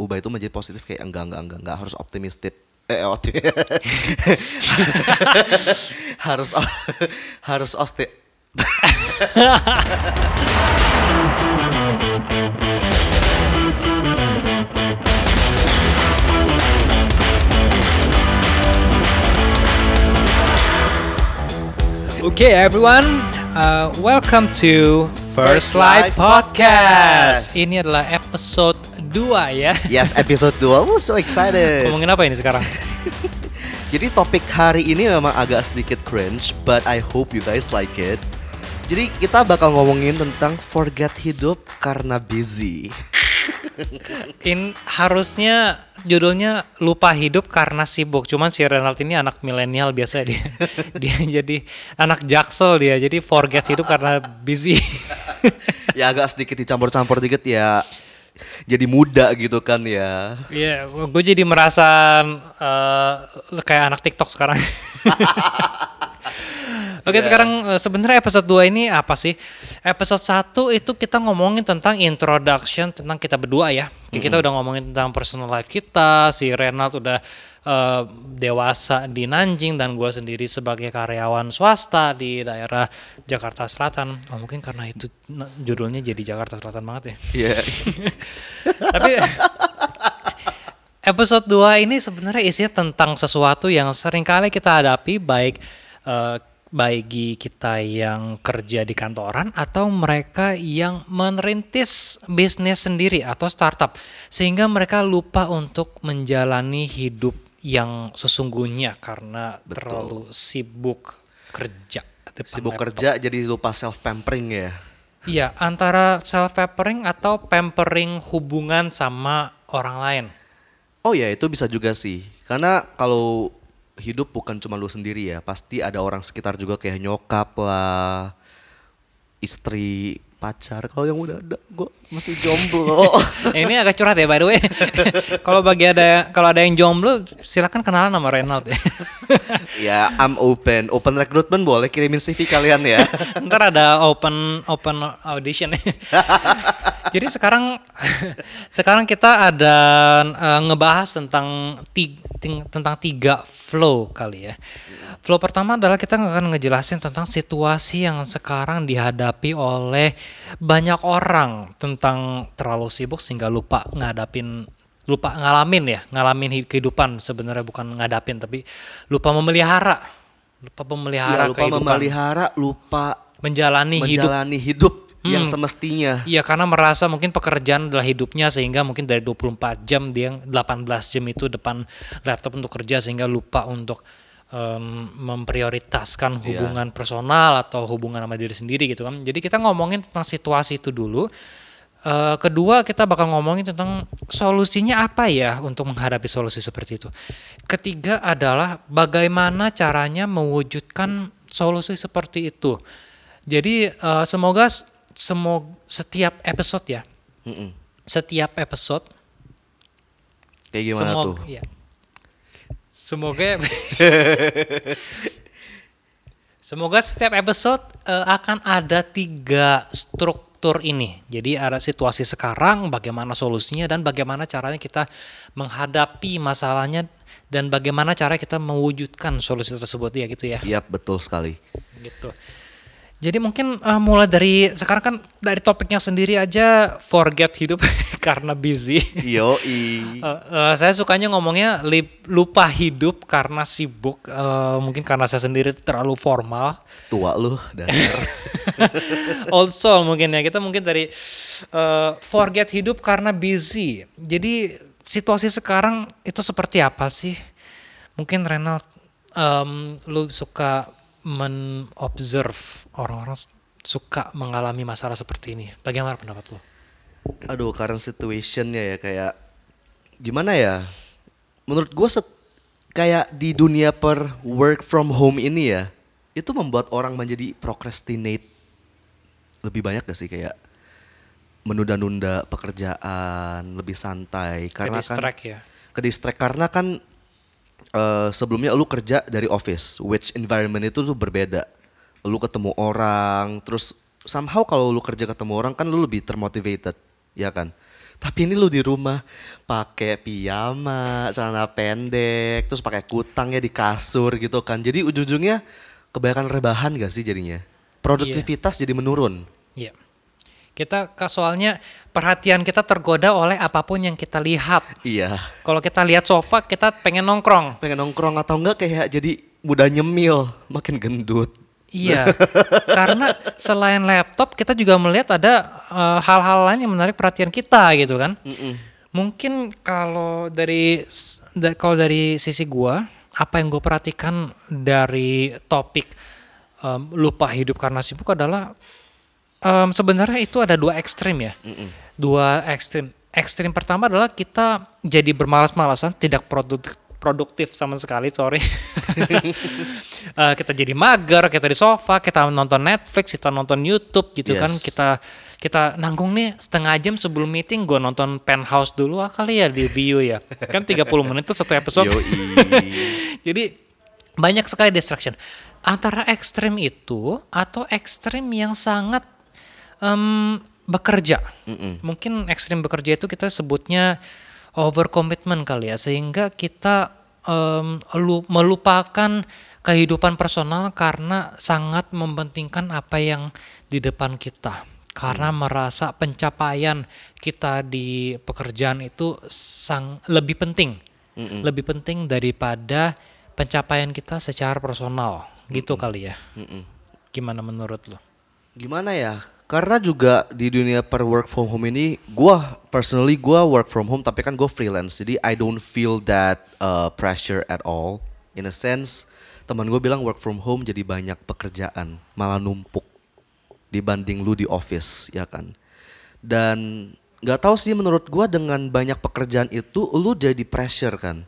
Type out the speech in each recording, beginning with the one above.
ubah itu menjadi positif kayak enggak enggak enggak enggak. Harus optimistik. Eh opti- harus harus osti Okay, everyone, uh, welcome to First Life Podcast. Ini adalah episode 2 ya. yes episode 2 oh so excited Ngomongin apa ini sekarang? Jadi topik hari ini memang agak sedikit cringe, but I hope you guys like it. Jadi kita bakal ngomongin tentang forget hidup karena busy. In harusnya judulnya lupa hidup karena sibuk. Cuman si Renald ini anak milenial biasa dia. dia jadi anak jaksel dia. Jadi forget hidup karena busy. ya agak sedikit dicampur-campur dikit ya. Jadi muda gitu kan ya. Iya, gue jadi merasa eh, kayak anak TikTok sekarang. Oke, sekarang eh, sebenarnya episode 2 ini apa sih? Episode 1 itu kita ngomongin tentang introduction tentang kita berdua ya. Kita udah ngomongin tentang personal life kita, si Renald udah eh, dewasa di Nanjing dan gue sendiri sebagai karyawan swasta di daerah Jakarta Selatan. Oh, mungkin karena itu judulnya jadi Jakarta Selatan banget ya. Iya. Tapi episode 2 ini sebenarnya isinya tentang sesuatu yang sering kali kita hadapi baik eh, bagi kita yang kerja di kantoran atau mereka yang merintis bisnis sendiri atau startup sehingga mereka lupa untuk menjalani hidup yang sesungguhnya karena terlalu sibuk kerja Sibuk laptop. kerja jadi lupa self pampering ya. Iya, antara self pampering atau pampering hubungan sama orang lain. Oh ya itu bisa juga sih. Karena kalau hidup bukan cuma lu sendiri ya, pasti ada orang sekitar juga kayak nyokap lah, istri, pacar. Kalau yang udah ada, gue masih jomblo. Ini agak curhat ya by the way. kalau bagi ada kalau ada yang jomblo silakan kenalan sama Renald ya. ya, I'm open. Open recruitment boleh kirimin CV kalian ya. Ntar ada open open audition. Jadi sekarang sekarang kita ada eh, ngebahas tentang ti- ting- tentang tiga flow kali ya. Flow pertama adalah kita akan ngejelasin tentang situasi yang sekarang dihadapi oleh banyak orang tentang terlalu sibuk sehingga lupa ngadapin lupa ngalamin ya, ngalamin hi- kehidupan sebenarnya bukan ngadapin tapi lupa memelihara. Lupa memelihara Ya, lupa kehidupan. memelihara, lupa menjalani hidup menjalani hidup, yang Hmm. semestinya. Iya karena merasa mungkin pekerjaan adalah hidupnya sehingga mungkin dari 24 jam dia 18 jam itu depan laptop untuk kerja sehingga lupa untuk em, memprioritaskan hubungan personal atau hubungan sama diri sendiri gitu kan. Jadi kita ngomongin tentang situasi itu dulu. Eh, kedua kita bakal ngomongin tentang solusinya apa ya untuk menghadapi solusi seperti itu. Ketiga adalah bagaimana caranya mewujudkan solusi seperti itu. Jadi eh, semoga semoga setiap episode ya, Mm-mm. setiap episode Kayak gimana semoga, tuh? iya. Semoga Semoga setiap episode eh, akan ada tiga struktur ini. Jadi ada situasi sekarang, bagaimana solusinya dan bagaimana caranya kita menghadapi masalahnya dan bagaimana cara kita mewujudkan solusi tersebut ya gitu ya. Iya, betul sekali. Gitu. Jadi mungkin eh, mulai dari sekarang kan dari topiknya sendiri aja forget hidup karena busy. Yo, Eh, eh, saya sukanya ngomongnya lip- lupa hidup karena sibuk. Eh, mungkin karena saya sendiri terlalu formal. tua lu dasar. Old soul mungkin ya. Kita mungkin dari eh, forget hidup karena busy. Jadi situasi sekarang itu seperti apa sih? Mungkin Renald, em, lu suka men-observe orang-orang suka mengalami masalah seperti ini. Bagaimana pendapat lu? Aduh, current situationnya ya kayak gimana ya? Menurut gue set, kayak di dunia per work from home ini ya, itu membuat orang menjadi procrastinate lebih banyak gak sih kayak menunda-nunda pekerjaan, lebih santai karena kan Ke-distract ya. ke distract karena kan eh, sebelumnya lu kerja dari office, which environment itu tuh berbeda. Lu ketemu orang, terus somehow kalau lu kerja ketemu orang kan lu lebih termotivated, ya kan? Tapi ini lu di rumah pakai piyama, celana pendek, terus pakai kutang ya di kasur gitu kan. Jadi ujung-ujungnya kebanyakan rebahan gak sih jadinya? Produktivitas jadi menurun. Iya. Kita soalnya perhatian kita tergoda oleh apa pun yang kita lihat. Iya. Kalau kita lihat sofa, kita pengen nongkrong. Pengen nongkrong atau enggak kayak jadi mudah nyemil, makin gendut. Iya, karena selain laptop kita juga melihat ada eh, hal-hal lain yang menarik perhatian kita gitu kan. Mungkin kalau dari da- kalau dari sisi gua, apa yang gue perhatikan dari topik em, lupa hidup karena sibuk adalah em, sebenarnya itu ada dua ekstrim ya, dua ekstrim. Ekstrim pertama adalah kita jadi bermalas-malasan, tidak produktif produktif sama sekali, sorry. Eh, kita jadi mager, kita di sofa, kita nonton Netflix, kita nonton YouTube gitu kan, Yes. kita kita nanggung nih setengah jam sebelum meeting gue nonton Penthouse dulu ah kali ya di view ya. Kan 30 menit tuh satu episode. Jadi banyak sekali distraction. Antara ekstrim itu atau ekstrim yang sangat em, bekerja. Mungkin ekstrim bekerja itu kita sebutnya over commitment kali ya, sehingga kita lu- melupakan kehidupan personal karena sangat mementingkan apa yang di depan kita. Karena merasa pencapaian kita di pekerjaan itu sang lebih penting. Lebih penting daripada pencapaian kita secara personal. Gitu kali ya. Gimana menurut lo Gimana ya? Karena juga di dunia per work from home ini, gua personally gua work from home tapi kan gue freelance, jadi I don't feel that uh, pressure at all. In a sense, teman gue bilang work from home jadi banyak pekerjaan, malah numpuk dibanding lu di office, ya kan? Dan nggak tahu sih menurut gua dengan banyak pekerjaan itu, lu jadi pressure kan,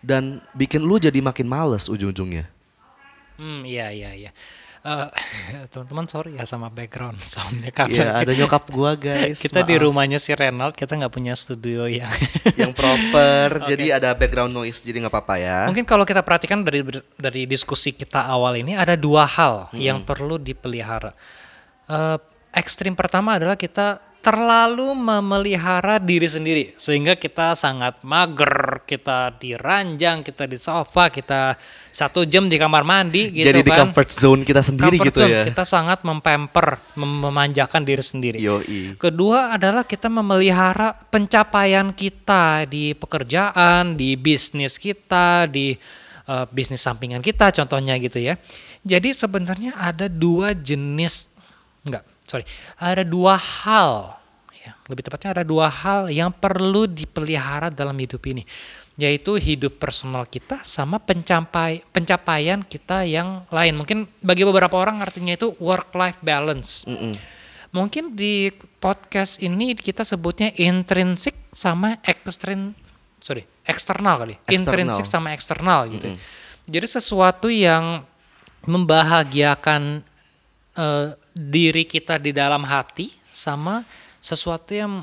dan bikin lu jadi makin males ujung-ujungnya. hmm iya iya iya Eh, teman-teman sorry ya sama background soundnya Iya, karena ada nyokap gua guys. kita di maaf. rumahnya si Renald kita nggak punya studio yang yang proper jadi ada background noise jadi nggak apa-apa ya Mungkin kalau kita perhatikan dari dari diskusi kita awal ini ada dua hal yang perlu dipelihara. Eh, ekstrim pertama adalah kita terlalu memelihara diri sendiri sehingga kita sangat mager, kita di ranjang, kita di sofa, kita satu jam di kamar mandi gitu jadi di kan. comfort zone kita sendiri Comfort gitu zone, ya Kita sangat mempamper, mem- memanjakan diri sendiri. yoi Kedua adalah kita memelihara pencapaian kita di pekerjaan, di bisnis kita, di eh, bisnis sampingan kita contohnya gitu ya. Jadi sebenarnya ada dua jenis sorry. Ada dua hal ya, lebih tepatnya ada dua hal yang perlu dipelihara dalam hidup ini yaitu hidup personal kita sama pencapai pencapaian kita yang lain. Mungkin bagi beberapa orang artinya itu work life balance. Mungkin di podcast ini kita sebutnya intrinsik sama ekstrin sorry, eksternal kali. Intrinsik sama eksternal gitu. Jadi sesuatu yang membahagiakan eh, diri kita di dalam hati sama sesuatu yang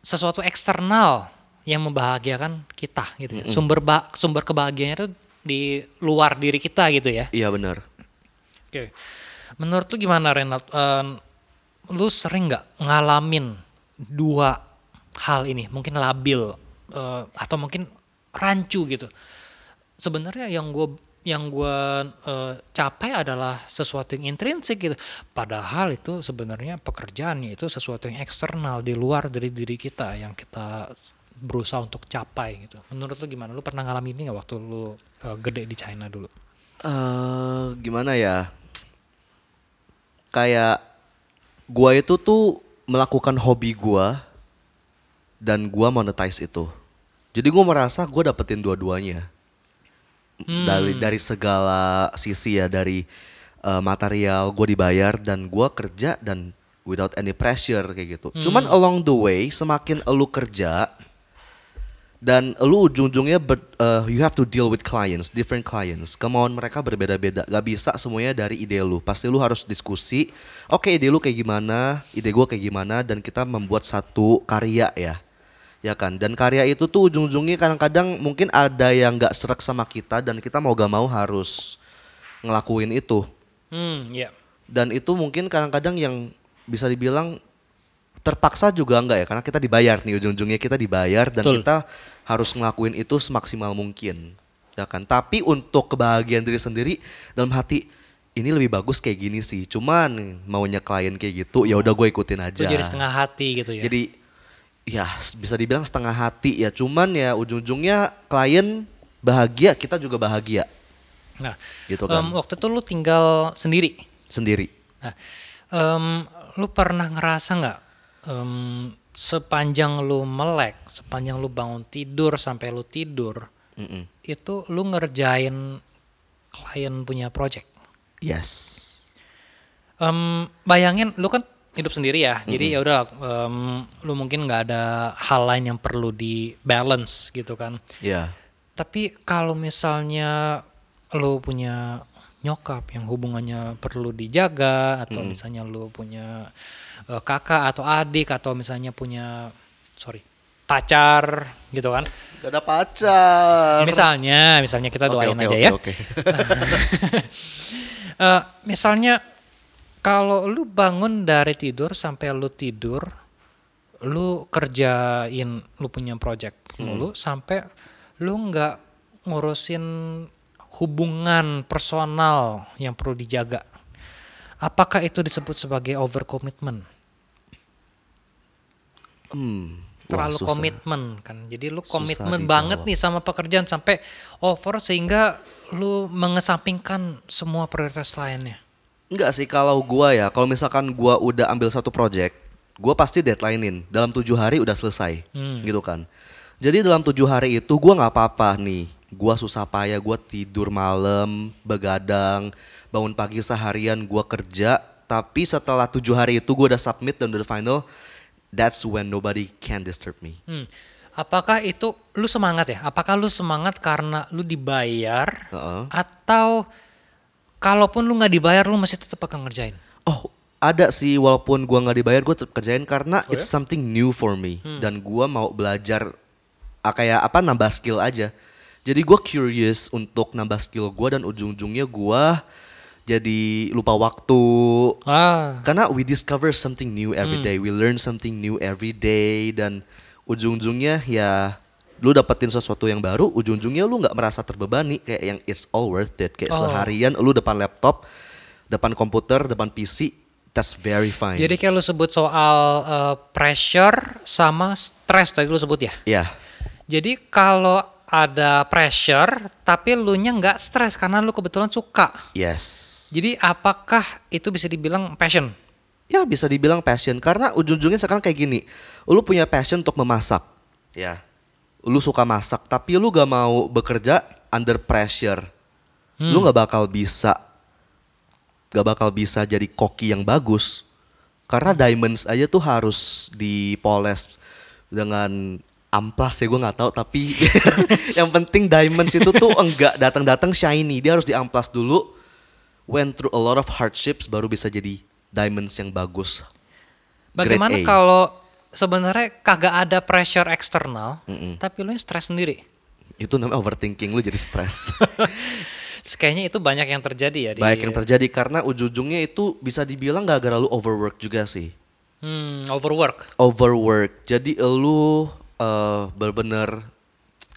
sesuatu eksternal yang membahagiakan kita gitu ya. Sumber ba- sumber kebahagiaannya itu di luar diri kita gitu ya. iya benar Oke. Menurut lu gimana Renald? Eh, lu sering nggak ngalamin dua hal ini? Mungkin labil eh, atau mungkin rancu gitu. Sebenarnya yang gue yang gua eh, capai adalah sesuatu yang intrinsik gitu. Padahal itu sebenarnya pekerjaannya itu sesuatu yang eksternal di luar dari diri kita yang kita berusaha untuk capai gitu. Menurut lu gimana? Lu pernah ngalamin ini nggak waktu lu eh, gede di China dulu? eh gimana ya kayak gua itu tuh melakukan hobi gua dan gua monetize itu jadi gua merasa gua dapetin dua-duanya dari dari segala sisi ya dari eh, material gue dibayar dan gua kerja dan without any pressure kayak gitu cuman along the way semakin elu kerja dan lu ujung-ujungnya ber- uh, you have to deal with clients, different clients. Kemauan mereka berbeda-beda. Gak bisa semuanya dari ide lu. Pasti lu harus diskusi. Oke, ide lu kayak gimana, ide gua kayak gimana dan kita membuat satu karya ya. Ya kan? Dan karya itu tuh ujung-ujungnya kadang-kadang mungkin ada yang gak serak sama kita dan kita mau gak mau harus ngelakuin itu. Hmm, ya. Dan itu mungkin kadang-kadang yang bisa dibilang terpaksa juga enggak ya karena kita dibayar nih ujung-ujungnya kita dibayar dan Betul. kita harus ngelakuin itu semaksimal mungkin ya kan tapi untuk kebahagiaan diri sendiri dalam hati ini lebih bagus kayak gini sih cuman maunya klien kayak gitu ya udah gue ikutin aja Lu jadi setengah hati gitu ya. jadi ya bisa dibilang setengah hati ya cuman ya ujung-ujungnya klien bahagia kita juga bahagia nah, gitu kan. em, waktu itu lu tinggal sendiri. sendiri Nah, em, lu pernah ngerasa nggak em, sepanjang lu melek, sepanjang lu bangun tidur sampai lu tidur, Mm-mm. itu lu ngerjain klien punya project. yes Em, bayangin lu kan hidup sendiri ya, jadi ya udah em, lu mungkin nggak ada hal lain yang perlu di balance gitu kan. ya Tapi kalau misalnya lu punya nyokap yang hubungannya perlu dijaga atau misalnya lu punya eh, kakak atau adik atau misalnya punya sorry pacar gitu kan. gak ada pacar Misalnya, misalnya kita doain oke, aja oke, ya. oke. Eh, misalnya kalau lu bangun dari tidur sampai lu tidur, lu kerjain lu punya project lu sampai lu nggak ngurusin hubungan personal yang perlu dijaga. Apakah itu disebut sebagai overcommitment? Hmm, wah, Terlalu susah. komitmen kan. Jadi lu komitmen banget nih sama pekerjaan sampai over sehingga lu mengesampingkan semua prioritas lainnya. Enggak sih kalau gua ya, kalau misalkan gua udah ambil satu project, gua pasti deadlinein dalam tujuh hari udah selesai, Hmm. gitu kan. Jadi dalam tujuh hari itu gua nggak apa-apa nih, gua susah payah, gua tidur malam, begadang, bangun pagi seharian gua kerja, tapi setelah tujuh hari itu gua udah submit dan udah final, that's when nobody can disturb me. Hmm. Apakah itu lu semangat ya? Apakah lu semangat karena lu dibayar Heeh. atau kalaupun lu nggak dibayar lu masih tetap akan ngerjain? Oh, ada sih walaupun gua nggak dibayar gua tetap kerjain karena Oh it's ya? something new for me Hmm. dan gua mau belajar ah, kayak apa nambah skill aja. Jadi gua curious untuk nambah skill gua dan ujung-ujungnya gua jadi lupa waktu. Ah, Karena we discover something new every Hmm. day, we learn something new every day dan ujung-ujungnya ya lu dapetin sesuatu yang baru, ujung-ujungnya lu nggak merasa terbebani kayak yang it's all worth it. Kayak Oh. seharian lu depan laptop, depan komputer, depan PC, that's very fine. jadi kayak lu sebut soal eh, pressure sama stress tadi lu sebut ya. ya, Jadi kalau ada pressure tapi lu nya nggak stres karena lu kebetulan suka. yes. Jadi apakah itu bisa dibilang passion? Ya bisa dibilang passion karena ujung-ujungnya sekarang kayak gini. Lu punya passion untuk memasak. Ya. Lu suka masak tapi lu gak mau bekerja under pressure. Lu gak bakal bisa gak bakal bisa jadi koki yang bagus. Karena diamonds aja tuh harus dipoles dengan amplas ya gue nggak tahu tapi yang penting diamonds itu tuh enggak datang-datang shiny dia harus diamplas dulu went through a lot of hardships baru bisa jadi diamonds yang bagus Bagaimana kalau sebenarnya kagak ada pressure eksternal tapi lu stres sendiri? itu namanya overthinking lu jadi stres. Kayaknya itu banyak yang terjadi ya di baik yang terjadi karena ujung-ujungnya itu bisa dibilang gak gara lu overwork juga sih. Hmm, overwork. overwork. Jadi lu eh bener-bener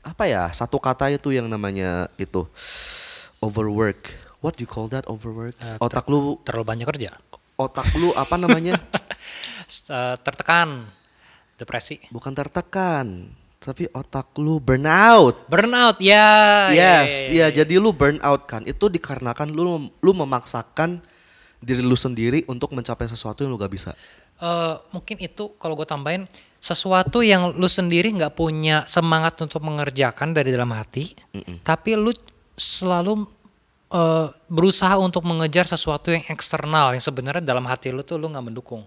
apa ya satu kata itu yang namanya itu overwork. What do you call that overwork? Eh, otak lu Terlalu banyak kerja. otak lu apa namanya? Eh, tertekan, depresi. bukan tertekan tapi otak lu burnout Burnout ya. ya, Yes, ya, iya jadi lu burn out kan. Itu dikarenakan lu lu memaksakan diri lu sendiri untuk mencapai sesuatu yang lu gak bisa. Eh, mungkin itu kalau gue tambahin sesuatu yang lu sendiri nggak punya semangat untuk mengerjakan dari dalam hati, tapi lu selalu eh, berusaha untuk mengejar sesuatu yang eksternal yang sebenarnya dalam hati lu tuh lu nggak mendukung.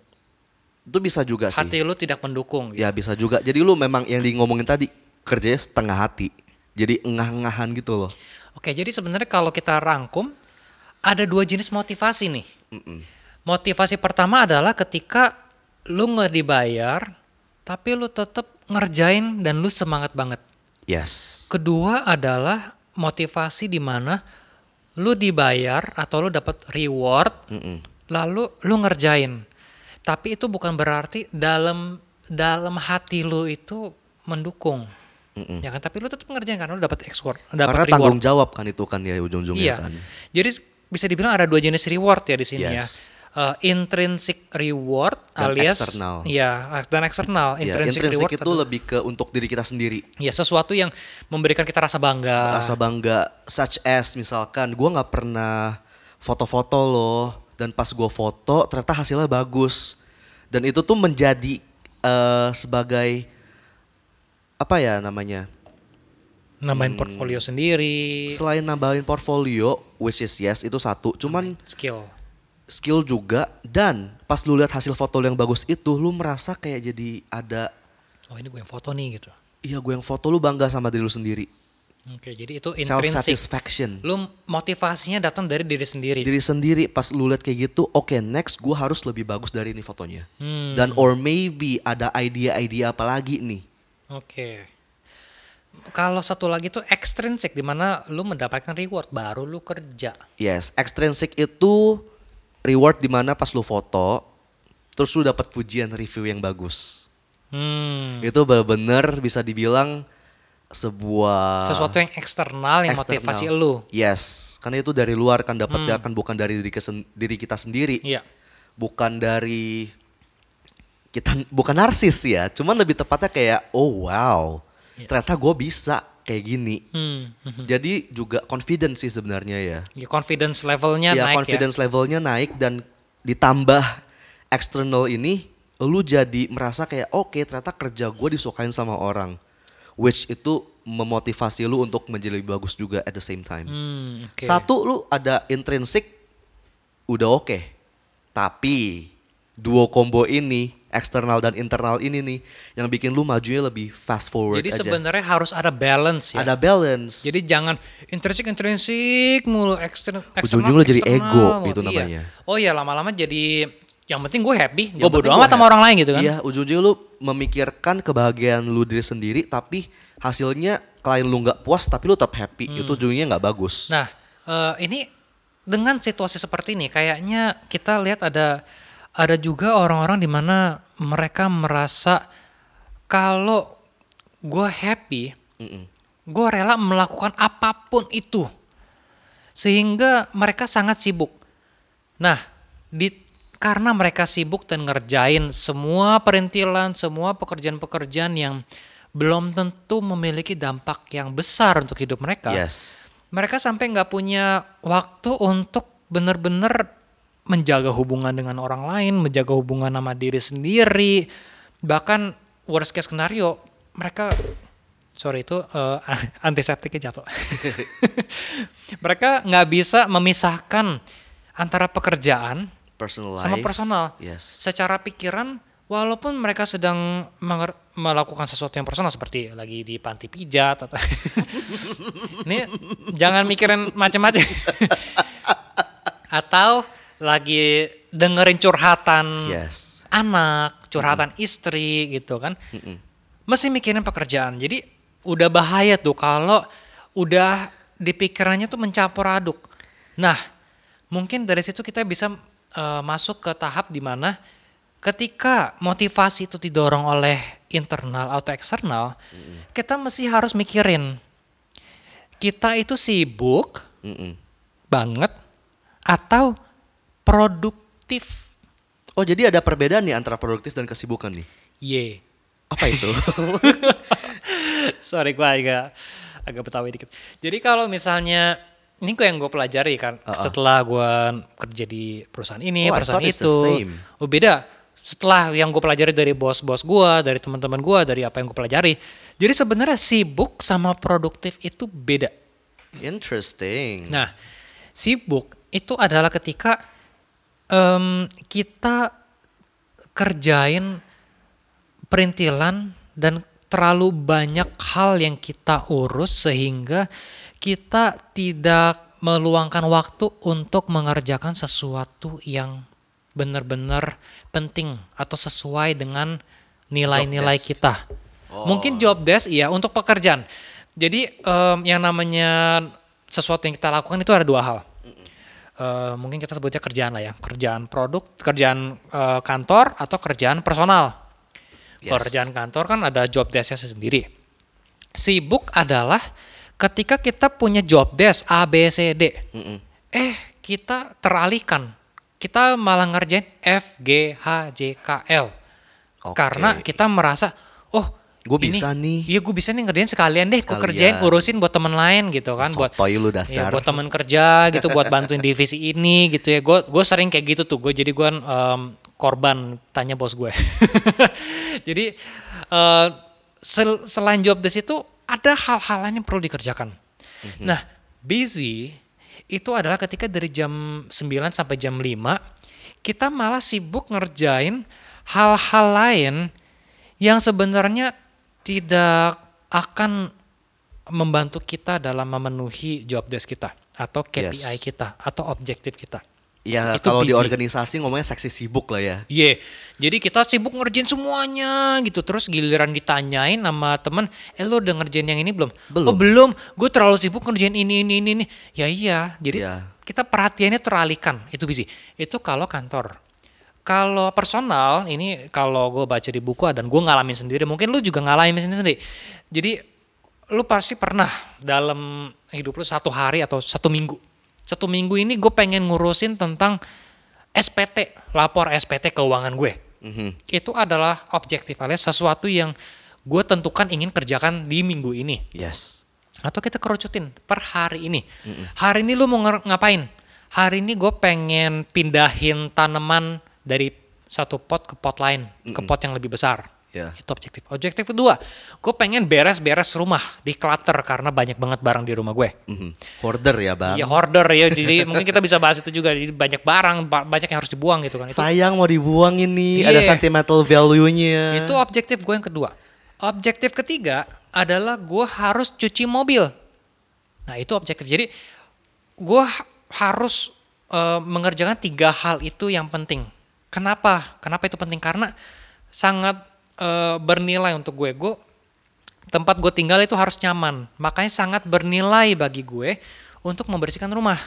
Itu bisa juga sih. Hati lu tidak mendukung. Gitu. Ya bisa juga. Jadi lu memang yang di ngomongin tadi kerjanya setengah hati. Jadi engah-engahan gitu loh. Oke, jadi sebenarnya kalau kita rangkum ada dua jenis motivasi nih. Motivasi pertama adalah ketika lu nggak dibayar, tapi lu tetap ngerjain dan lu semangat banget. Yes. Kedua adalah motivasi di mana lu dibayar atau lu dapat reward, Mm-mm. lalu lu ngerjain. Tapi itu bukan berarti dalam dalam hati lu itu mendukung. Mm-mm. Ya kan? Tapi lu tetap ngerjain karena lu dapat ekspor, dapat Karena reward. tanggung jawab kan itu kan ya ujung-ujungnya Iya. kan. Jadi bisa dibilang ada dua jenis reward ya di sini Yes. ya. Eh, intrinsic reward Dan alias eksternal. Iya, dan eksternal. Ya, Intrinsic, intrinsik reward itu lebih ke untuk diri kita sendiri. ya sesuatu yang memberikan kita rasa bangga. Rasa bangga such as misalkan gua nggak pernah foto-foto loh dan pas gua foto ternyata hasilnya bagus. Dan itu tuh menjadi eh, sebagai apa ya namanya? nambahin Hmm. portfolio sendiri, Selain nambahin portfolio which is yes itu satu, cuman skill. skill juga dan pas lu lihat hasil foto lu yang bagus itu lu merasa kayak jadi ada Oh ini gue yang foto nih gitu. iya gue yang foto lu bangga sama diri lu sendiri. Oke, jadi itu Self intrinsic. satisfaction. Lu motivasinya datang dari diri sendiri. diri sendiri pas lu lihat kayak gitu oke next gua harus lebih bagus dari ini fotonya Hmm, dan or maybe ada idea-idea apa lagi nih Oke. Kalau satu lagi tuh extrinsic di mana lu mendapatkan reward baru lu kerja. yes extrinsic itu reward di mana pas lu foto terus lu dapat pujian review yang bagus Hmm. itu bener-bener bisa dibilang sebuah Sesuatu yang eksternal yang eksternal. motivasi lu. yes karena itu dari luar kan dapatnya kan bukan dari diri, kesen- diri kita sendiri Iya. bukan dari kita bukan narsis ya, cuman lebih tepatnya kayak oh wow, ternyata gue bisa kayak gini. Hmm. mhm. Jadi juga confidence sih sebenarnya ya. Ya, confidence levelnya ya naik confidence levelnya naik dan ditambah external ini, lu jadi merasa kayak oke ternyata kerja gue disukain sama orang, which itu memotivasi lu untuk menjadi lebih bagus juga at the same time. Hmm, oke. Satu lu ada intrinsic udah oke. Tapi duo combo ini eksternal dan internal ini nih yang bikin lu majunya lebih fast forward Jadi sebenarnya harus ada balance ya. Ada balance. Jadi jangan intrinsik intrinsik mulu ekstern Ujung-ujungnya jadi eksternal ego mulu. gitu Iya. namanya. Oh iya lama-lama jadi yang penting gue happy, gue bodo amat sama happy. orang lain gitu kan. Iya, ujung-ujungnya lu memikirkan kebahagiaan lu diri sendiri tapi hasilnya klien lu nggak puas tapi lu tetap happy. Itu ujungnya nggak bagus. Hmm. Nah, eh, ini dengan situasi seperti ini kayaknya kita lihat ada ada juga orang-orang di mana mereka merasa kalau gue happy, gue rela melakukan apa pun itu sehingga mereka sangat sibuk. Nah, di karena mereka sibuk dan ngerjain semua perintilan, semua pekerjaan-pekerjaan yang belum tentu memiliki dampak yang besar untuk hidup mereka. Yes. Mereka sampai nggak punya waktu untuk benar-benar menjaga hubungan dengan orang lain, menjaga hubungan sama diri sendiri. Bahkan worst case scenario, mereka sorry itu eh, antiseptiknya jatuh. mereka nggak bisa memisahkan antara pekerjaan Personal life. sama personal. Yes. Secara pikiran, walaupun mereka sedang melakukan sesuatu yang personal seperti lagi di panti pijat atau ini jangan mikirin macam-macam. atau lagi dengerin curhatan Yes. anak, curhatan istri gitu kan. Mesti mikirin pekerjaan. Jadi udah bahaya tuh kalau udah di pikirannya tuh mencampur aduk. Nah, mungkin dari situ kita bisa eh, masuk ke tahap di mana ketika motivasi itu didorong oleh internal atau eksternal, kita mesti harus mikirin kita itu sibuk Mm-mm. banget atau produktif. Oh jadi ada perbedaan nih antara produktif dan kesibukan nih. Ye. Apa itu? Sorry gue agak agak betawi dikit. Jadi kalau misalnya ini gue yang gue pelajari kan Uh-uh. setelah gue kerja di perusahaan ini, Oh, perusahaan itu. Oh beda. Setelah yang gue pelajari dari bos-bos gue, dari teman-teman gue, dari apa yang gue pelajari. Jadi sebenarnya sibuk sama produktif itu beda. Interesting. Nah, sibuk itu adalah ketika em, kita kerjain perintilan dan terlalu banyak hal yang kita urus sehingga kita tidak meluangkan waktu untuk mengerjakan sesuatu yang benar-benar penting atau sesuai dengan nilai-nilai kita. Mungkin job desk iya untuk pekerjaan. Jadi em, yang namanya sesuatu yang kita lakukan itu ada dua hal. eh, mungkin kita sebutnya kerjaan lah ya, kerjaan produk, kerjaan eh, kantor atau kerjaan personal. Yes. Pekerjaan kantor kan ada job desk-nya sendiri. Sibuk adalah ketika kita punya job desk A, B, C, D. Mm-mm. Eh, kita teralihkan. Kita malah ngerjain F, G, H, J, K, L. Oke. Karena kita merasa, oh ini- bisa nih. Iya gue bisa nih ngerjain sekalian deh. Gue kerjain urusin buat temen lain gitu kan. buat lu Ya, dasar. buat temen kerja gitu, buat bantuin divisi ini gitu ya. Gue gue sering kayak gitu tuh. Gue jadi gue em, korban tanya bos gue. jadi eh, sel- selain job desk itu ada hal-hal lain yang perlu dikerjakan. Nah, busy itu adalah ketika dari jam 9 sampai jam 5 kita malah sibuk ngerjain hal-hal lain yang sebenarnya tidak akan membantu kita dalam memenuhi job desk kita atau KPI Yes. kita atau objektif kita. Ya Itu kalau di busy. organisasi ngomongnya seksi sibuk lah ya. Iya, jadi kita sibuk ngerjain semuanya gitu. Terus giliran ditanyain sama temen, eh lo udah ngerjain yang ini belum? Belum. Oh belum, gue terlalu sibuk ngerjain ini, ini, ini, ini. Ya iya, jadi Iya. kita perhatiannya teralihkan, itu busy. Itu kalau kantor. Kalau personal, ini kalau gue baca di buku dan gue ngalamin sendiri, mungkin lu juga ngalamin sendiri. Jadi lu pasti pernah dalam hidup lu satu hari atau satu minggu. Satu minggu ini gue pengen ngurusin tentang SPT, lapor SPT keuangan gue. Mhm. Itu adalah objektif alias sesuatu yang gue tentukan ingin kerjakan di minggu ini. Yes. Atau kita kerucutin per hari ini. Hari ini lu mau ngapain? Hari ini gue pengen pindahin tanaman dari satu pot ke pot lain, ke pot yang lebih besar. Ya. Itu objektif. Objektif kedua, gue pengen beres-beres rumah, di clutter karena banyak banget barang di rumah gue. Mhm. Hoarder ya bang. Ya hoarder ya, jadi mungkin kita bisa bahas itu juga. Jadi banyak barang, ba- banyak yang harus dibuang gitu kan. Itu, Sayang mau dibuang ini, Iya. ada sentimental value-nya. itu objektif gue yang kedua. Objektif ketiga adalah gue harus cuci mobil. Nah itu objektif. Jadi gue ha- harus eh, mengerjakan tiga hal itu yang penting. Kenapa? Kenapa itu penting? Karena sangat eh, bernilai untuk gue. Gue tempat gue tinggal itu harus nyaman. Makanya sangat bernilai bagi gue untuk membersihkan rumah.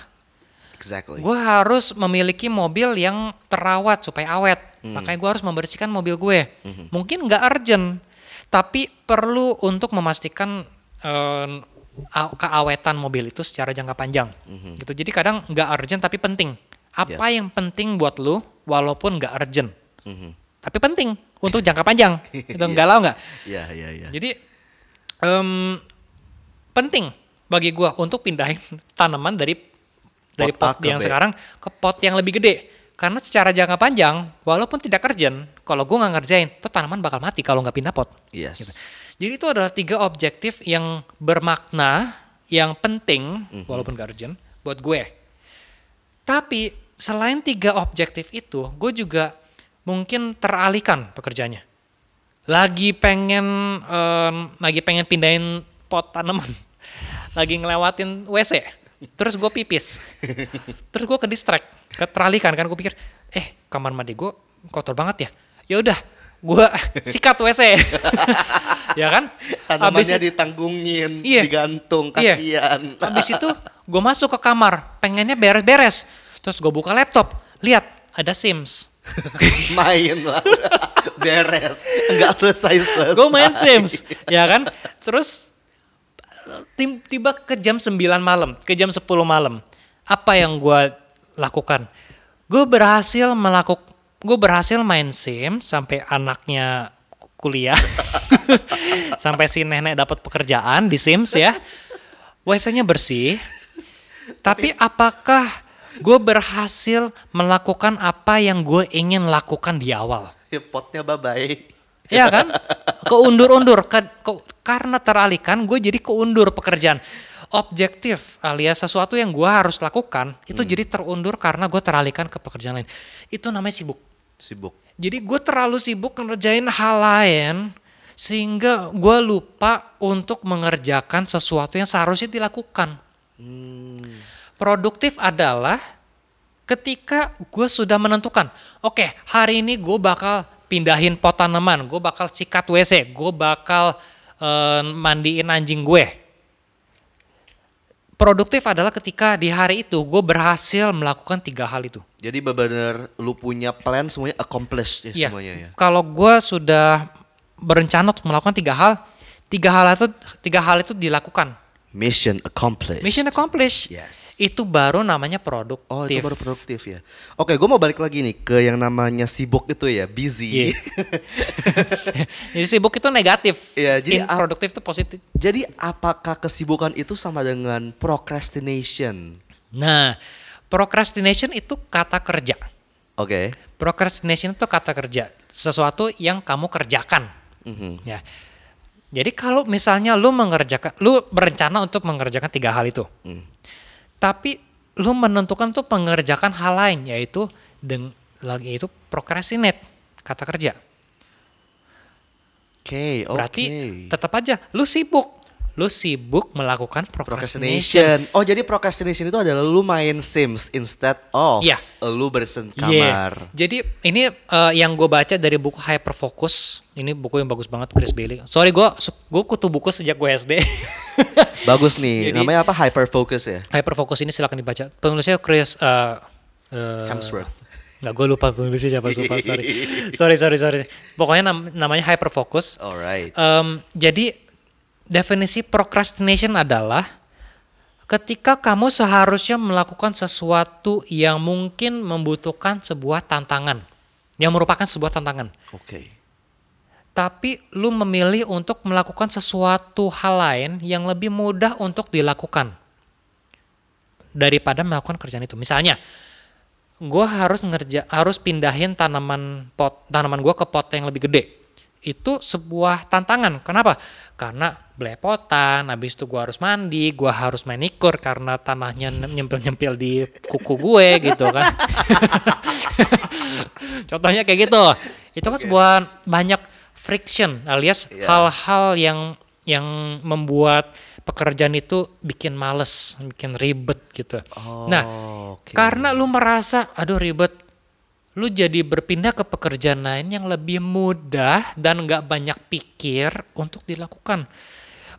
Exactly. Gue harus memiliki mobil yang terawat supaya awet. Makanya gue harus membersihkan mobil gue. Mungkin nggak urgent, tapi perlu untuk memastikan a- keawetan mobil itu secara jangka panjang. Gitu. Jadi kadang nggak urgent tapi penting. Apa yang penting buat lu walaupun nggak urgent, Mhm. Tapi penting untuk jangka panjang. Itu galau nggak? Iya iya iya. Jadi em, penting bagi gua untuk pindahin tanaman dari dari Pot A pot yang B. sekarang ke pot yang lebih gede. Karena secara jangka panjang, walaupun tidak urgent, kalau gua nggak ngerjain, tuh tanaman bakal mati kalau nggak pindah pot. Yes. Jadi itu adalah tiga objektif yang bermakna, yang penting, Mhm. walaupun gak urgent, buat gue. Tapi selain tiga objektif itu, gue juga mungkin teralihkan pekerjaannya. Lagi pengen, em, lagi pengen pindahin pot tanaman, lagi ngelewatin WC, terus gue pipis, terus gue ke distract, ke teralihkan kan gue pikir, eh kamar mandi gue kotor banget ya, ya udah, gue sikat WC, ya kan? Tanamannya itu- ditanggungin, Iya. digantung, Iya. kasihan. Habis itu gue masuk ke kamar, pengennya beres-beres. Terus gue buka laptop, lihat ada Sims. main lah. Beres. Enggak selesai-selesai. Gue main Sims, ya kan? Terus tiba ke jam 9 malam, ke jam 10 malam. Apa yang gue lakukan? Gue berhasil melakukan, gue berhasil main Sims sampai anaknya ku- kuliah, sampai si nenek dapat pekerjaan di Sims ya. WC-nya bersih. Tapi apakah gue berhasil melakukan apa yang gue ingin lakukan di awal? Ya, potnya bye-bye. Iya kan? Keundur-undur ke, ke- karena teralihkan gue jadi keundur pekerjaan. Objektif alias sesuatu yang gue harus lakukan itu jadi terundur karena gue teralihkan ke pekerjaan lain. Itu namanya sibuk. Sibuk. Jadi gue terlalu sibuk ngerjain hal lain sehingga gue lupa untuk mengerjakan sesuatu yang seharusnya dilakukan. Produktif adalah ketika gue sudah menentukan, oke hari ini gue bakal pindahin pot tanaman, gue bakal sikat WC, gue bakal eh, mandiin anjing gue. produktif adalah ketika di hari itu gue berhasil melakukan tiga hal itu. Jadi benar-benar lu punya plan semuanya accomplish ya Iya. semuanya ya. Kalau gue sudah berencana untuk melakukan tiga hal, tiga hal itu tiga hal itu dilakukan. Mission accomplished. Mission accomplished. Yes. Itu baru namanya produktif. Oh itu baru produktif ya. Oke, gue mau balik lagi nih ke yang namanya sibuk itu ya, busy. Iya. Jadi sibuk itu negatif. Iya, jadi In- produktif itu positif. Jadi apakah kesibukan itu sama dengan procrastination? Nah, procrastination itu kata kerja. Oke. Procrastination itu kata kerja, sesuatu yang kamu kerjakan. Mhm. Ya. Jadi kalau misalnya lu mengerjakan, lu berencana untuk mengerjakan tiga hal itu, Hmm. tapi lu menentukan untuk mengerjakan hal lain, yaitu deng lagi itu procrastinate, kata kerja. Oke, oke. Berarti tetap aja lu sibuk, lu sibuk melakukan procrastination. procrastination. Oh, jadi procrastination itu adalah lu main Sims instead of Iya. lu bersen Iya. kamar. Jadi ini eh, yang gue baca dari buku Hyperfocus. Ini buku yang bagus banget Chris Bailey. Sorry gue gue kutu buku sejak gue SD. Bagus nih. Jadi- Namanya apa? Hyper focus ya. Hyperfocus ini silakan dibaca. Penulisnya Chris eh, eh, Hemsworth. Nggak gue lupa penulisnya siapa sumpah sorry. sorry sorry sorry. Pokoknya nam- namanya Hyperfocus. Alright. Em, jadi definisi procrastination adalah ketika kamu seharusnya melakukan sesuatu yang mungkin membutuhkan sebuah tantangan, yang merupakan sebuah tantangan, Oke. tapi lu memilih untuk melakukan sesuatu hal lain yang lebih mudah untuk dilakukan daripada melakukan kerjaan itu. Misalnya, gue harus ngerja harus pindahin tanaman pot tanaman gue ke pot yang lebih gede itu sebuah tantangan kenapa karena belepotan habis itu gue harus mandi gue harus manicure karena tanahnya nyempil nyempil di kuku gue gitu kan contohnya kayak gitu itu kan sebuah banyak friction alias Iya. hal-hal yang yang membuat pekerjaan itu bikin males, bikin ribet gitu. nah, Oh, oke. karena lu merasa aduh ribet, lu jadi berpindah ke pekerjaan lain yang lebih mudah dan nggak banyak pikir untuk dilakukan.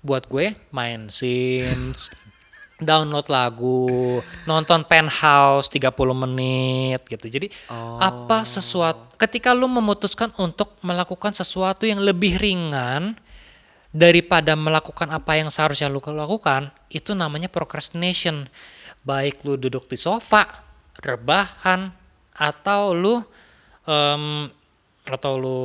Buat gue main Sims, download lagu, nonton Penthouse 30 menit gitu. Jadi apa sesuatu ketika lu memutuskan untuk melakukan sesuatu yang lebih ringan daripada melakukan apa yang seharusnya lu lakukan, itu namanya procrastination. Baik lu duduk di sofa, rebahan, atau lu em, atau lu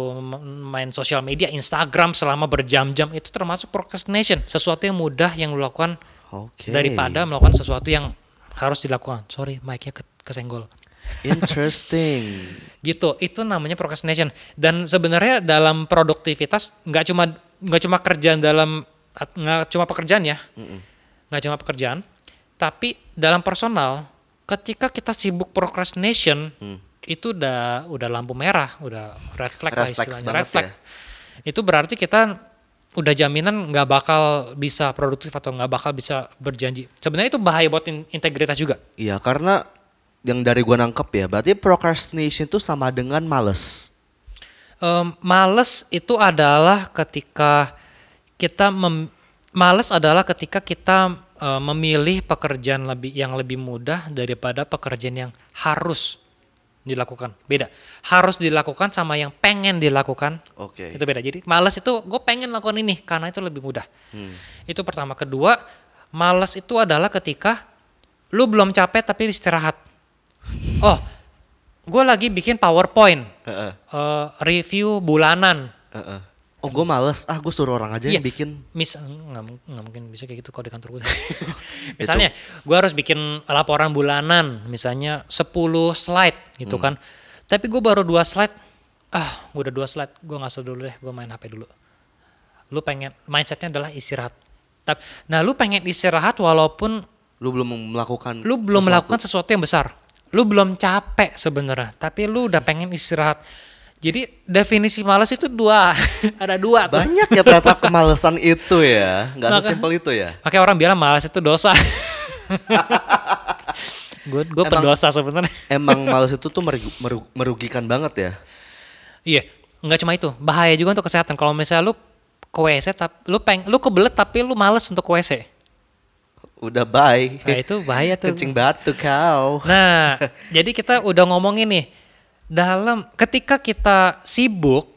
main sosial media, Instagram selama berjam-jam itu termasuk procrastination. Sesuatu yang mudah yang lu lakukan Oke. daripada melakukan sesuatu yang harus dilakukan. Sorry, mic-nya ke- kesenggol. Interesting. Gitu, itu namanya procrastination. Dan sebenarnya dalam produktivitas nggak cuma nggak cuma kerjaan dalam nggak cuma pekerjaan ya, nggak cuma pekerjaan, tapi dalam personal, ketika kita sibuk procrastination, itu udah udah lampu merah, udah red flag lah Red istilahnya, red flag. ya. Itu berarti kita udah jaminan nggak bakal bisa produktif atau nggak bakal bisa berjanji. Sebenarnya itu bahaya buat in- integritas juga. Iya, karena yang dari gua nangkep ya, berarti procrastination itu sama dengan males. Em, males itu adalah ketika kita mem- males adalah ketika kita eh, memilih pekerjaan lebih yang lebih mudah daripada pekerjaan yang harus dilakukan. Beda. Harus dilakukan sama yang pengen dilakukan. Oke. Itu beda. Jadi males itu gue pengen lakukan ini karena itu lebih mudah. Hmm. Itu pertama. Kedua, males itu adalah ketika lu belum capek tapi istirahat. Oh, gue lagi bikin PowerPoint Heeh. eh, review bulanan. Heeh. Oh, gue males. Ah, gue suruh orang aja yang Iya. bikin. Mis nggak mung- nggak mungkin bisa kayak gitu kalau di kantor gue. misalnya, gue harus bikin laporan bulanan, misalnya 10 slide gitu Hmm. kan. Tapi gue baru dua slide. Ah, gue udah dua slide, gue nggak dulu deh, gue main HP dulu. Lu pengen mindsetnya adalah istirahat. Nah, lu pengen istirahat walaupun Lu belum melakukan lu belum sesuatu. melakukan sesuatu yang besar. Lu belum capek sebenarnya, tapi lu udah pengen istirahat. Jadi definisi malas itu dua, ada dua tuh. Banyak ya ternyata kemalesan itu ya. Nggak sesimpel itu ya. Makanya orang bilang malas itu dosa. Gue gue pendosa sebenarnya. Emang males itu tuh merugi- meru- merugikan banget ya. Iya, nggak cuma itu, bahaya juga untuk kesehatan. Kalau misalnya lu ke WC, lu peng, lu kebelet tapi lu males untuk ke WC. Udah bye. Nah, itu bahaya tuh. Kencing batu kau. Nah, jadi kita udah ngomongin nih dalam ketika kita sibuk,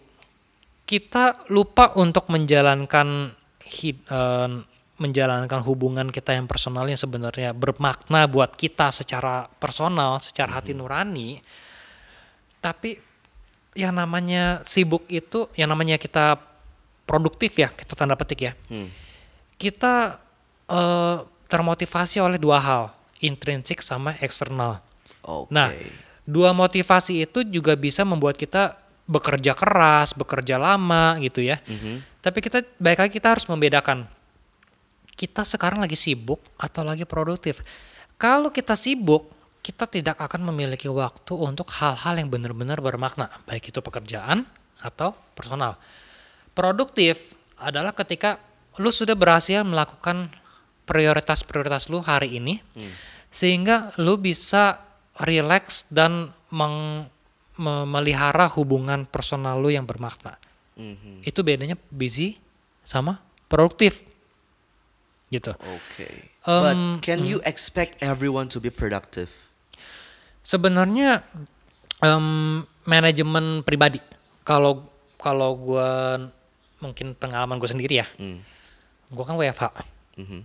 kita lupa untuk menjalankan hid- eh, menjalankan hubungan kita yang personal yang sebenarnya bermakna buat kita secara personal, secara hati nurani. Tapi yang namanya sibuk itu, yang namanya kita produktif ya, kita tanda petik ya. Hmm. Kita eh, termotivasi oleh dua hal, intrinsik sama eksternal. Oke. Nah, dua motivasi itu juga bisa membuat kita bekerja keras, bekerja lama gitu ya. Mhm. Tapi kita baik lagi kita harus membedakan. Kita sekarang lagi sibuk atau lagi produktif. Kalau kita sibuk, kita tidak akan memiliki waktu untuk hal-hal yang benar-benar bermakna, baik itu pekerjaan atau personal. Produktif adalah ketika lu sudah berhasil melakukan prioritas-prioritas lu hari ini, sehingga lu bisa relax dan meng- me- melihara hubungan personal lu yang bermakna. Mhm. Itu bedanya busy sama produktif. Gitu. Oke. Um, But can you expect everyone to be productive? Sebenarnya em, manajemen pribadi. Kalau kalau gua mungkin pengalaman gue sendiri ya. Hmm. Gue kan WFH. Mhm.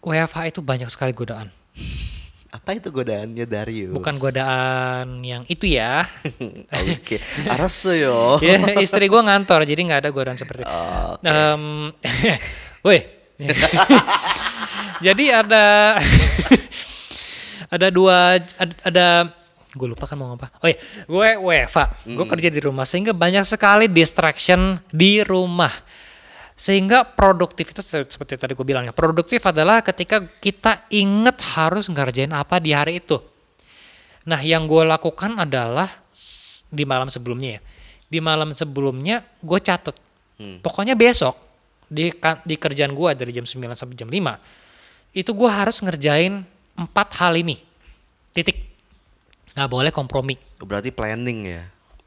WFH itu banyak sekali godaan. Apa itu godaannya Darius? Bukan godaan yang itu ya. Oke, arasu yo. Ya, istri gue ngantor, jadi nggak ada godaan seperti itu. Oh, okay. um, Woi. jadi ada ada dua ada, ada gue lupa kan mau ngapa oh iya gue WFA mm. gue kerja di rumah sehingga banyak sekali distraction di rumah sehingga produktif itu se- seperti tadi gue bilang ya, produktif adalah ketika kita inget harus ngerjain apa di hari itu. Nah, yang gue lakukan adalah di malam sebelumnya ya. Di malam sebelumnya gue catet. Hmm. Pokoknya besok di di kerjaan gue dari jam 9 sampai jam 5 itu gue harus ngerjain empat hal ini. Titik. Nggak boleh kompromi. Berarti planning ya.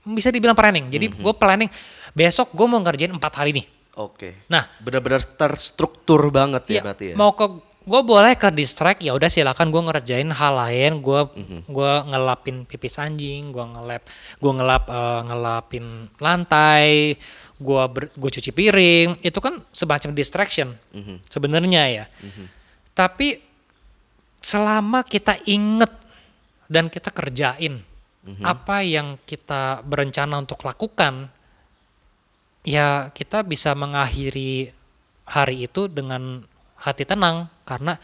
Bisa dibilang planning. Jadi gue planning besok gue mau ngerjain empat hal ini. Oke. Nah, Benar-benar terstruktur banget ya Iya, berarti ya. mau ke gue boleh ke distract ya udah silakan gue ngerjain hal lain gue Mhm. gua ngelapin pipis anjing gue ngelap gue ngelap eh, ngelapin lantai gue gue cuci piring itu kan semacam distraction Mhm. sebenarnya ya tapi selama kita inget dan kita kerjain Mhm. apa yang kita berencana untuk lakukan ya kita bisa mengakhiri hari itu dengan hati tenang. Karena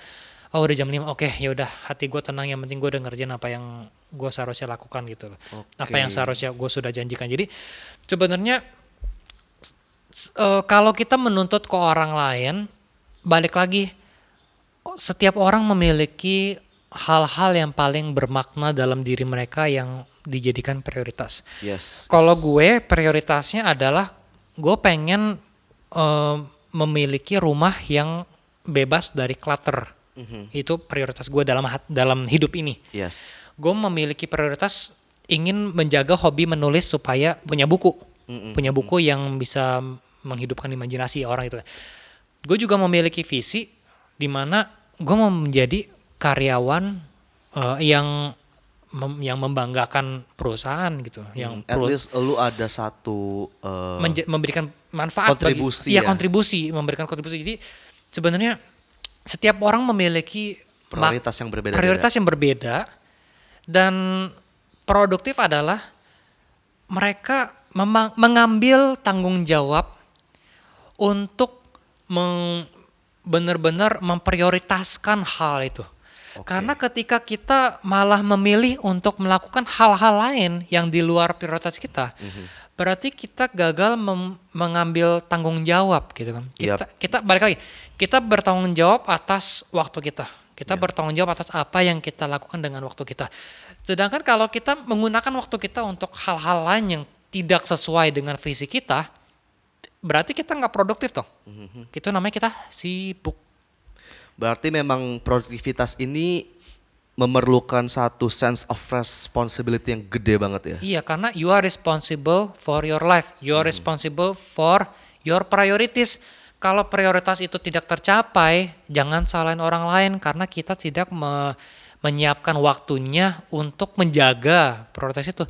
oh udah jam 5 oke ya udah hati gue tenang yang penting gue udah ngerjain apa yang gue seharusnya lakukan gitu. Loh apa yang seharusnya gue sudah janjikan. Jadi sebenarnya eh, kalau kita menuntut ke orang lain balik lagi setiap orang memiliki hal-hal yang paling bermakna dalam diri mereka yang dijadikan prioritas. Yes. kalau gue prioritasnya adalah gue pengen eh, memiliki rumah yang bebas dari clutter. Mhm. Itu prioritas gue dalam dalam hidup ini. Yes. Gue memiliki prioritas ingin menjaga hobi menulis supaya punya buku, Mm-mm. punya buku yang bisa menghidupkan imajinasi orang itu. Gue juga memiliki visi di mana gue mau menjadi karyawan eh, yang mem- yang membanggakan perusahaan gitu, yang Hmm, At perlu- least lu ada satu uh, memberikan manfaat Kontribusi bagi, iya ya. kontribusi memberikan kontribusi jadi sebenarnya setiap orang memiliki prioritas yang berbeda. prioritas yang berbeda dan produktif adalah mereka mengambil tanggung jawab untuk benar-benar memprioritaskan hal itu. Karena ketika kita malah memilih untuk melakukan hal-hal lain yang di luar prioritas kita, Mhm. berarti kita gagal mengambil tanggung jawab gitu kan. Kita kita balik lagi, kita bertanggung jawab atas waktu kita. Kita bertanggung jawab atas apa yang kita lakukan dengan waktu kita. Sedangkan kalau kita menggunakan waktu kita untuk hal-hal lain yang tidak sesuai dengan visi kita, berarti kita nggak produktif dong. Mhm. Itu namanya kita sibuk. Berarti memang produktivitas ini memerlukan satu sense of responsibility yang gede banget ya. Iya, karena you are responsible for your life. You are responsible for your priorities. kalau prioritas itu tidak tercapai, jangan salahin orang lain karena kita tidak me- menyiapkan waktunya untuk menjaga prioritas itu.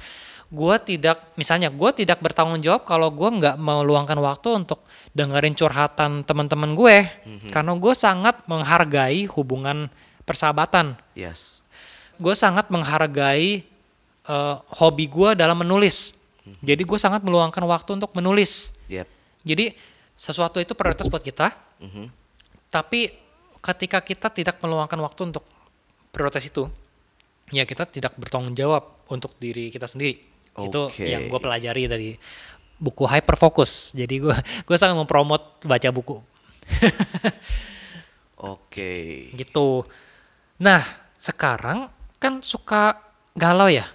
Gua tidak, misalnya gue tidak bertanggung jawab kalau gue nggak meluangkan waktu untuk dengerin curhatan teman-teman gue, karena gue sangat menghargai hubungan persahabatan. Yes. Gue sangat menghargai eh, hobi gue dalam menulis. Jadi gue sangat meluangkan waktu untuk menulis. Yep. Jadi sesuatu itu prioritas buat kita. Tapi ketika kita tidak meluangkan waktu untuk prioritas itu, ya kita tidak bertanggung jawab untuk diri kita sendiri. Itu Oke. yang gue pelajari dari buku Hyperfocus. Jadi gue gue sangat mempromot baca buku Oke. gitu. Nah sekarang kan suka galau ya.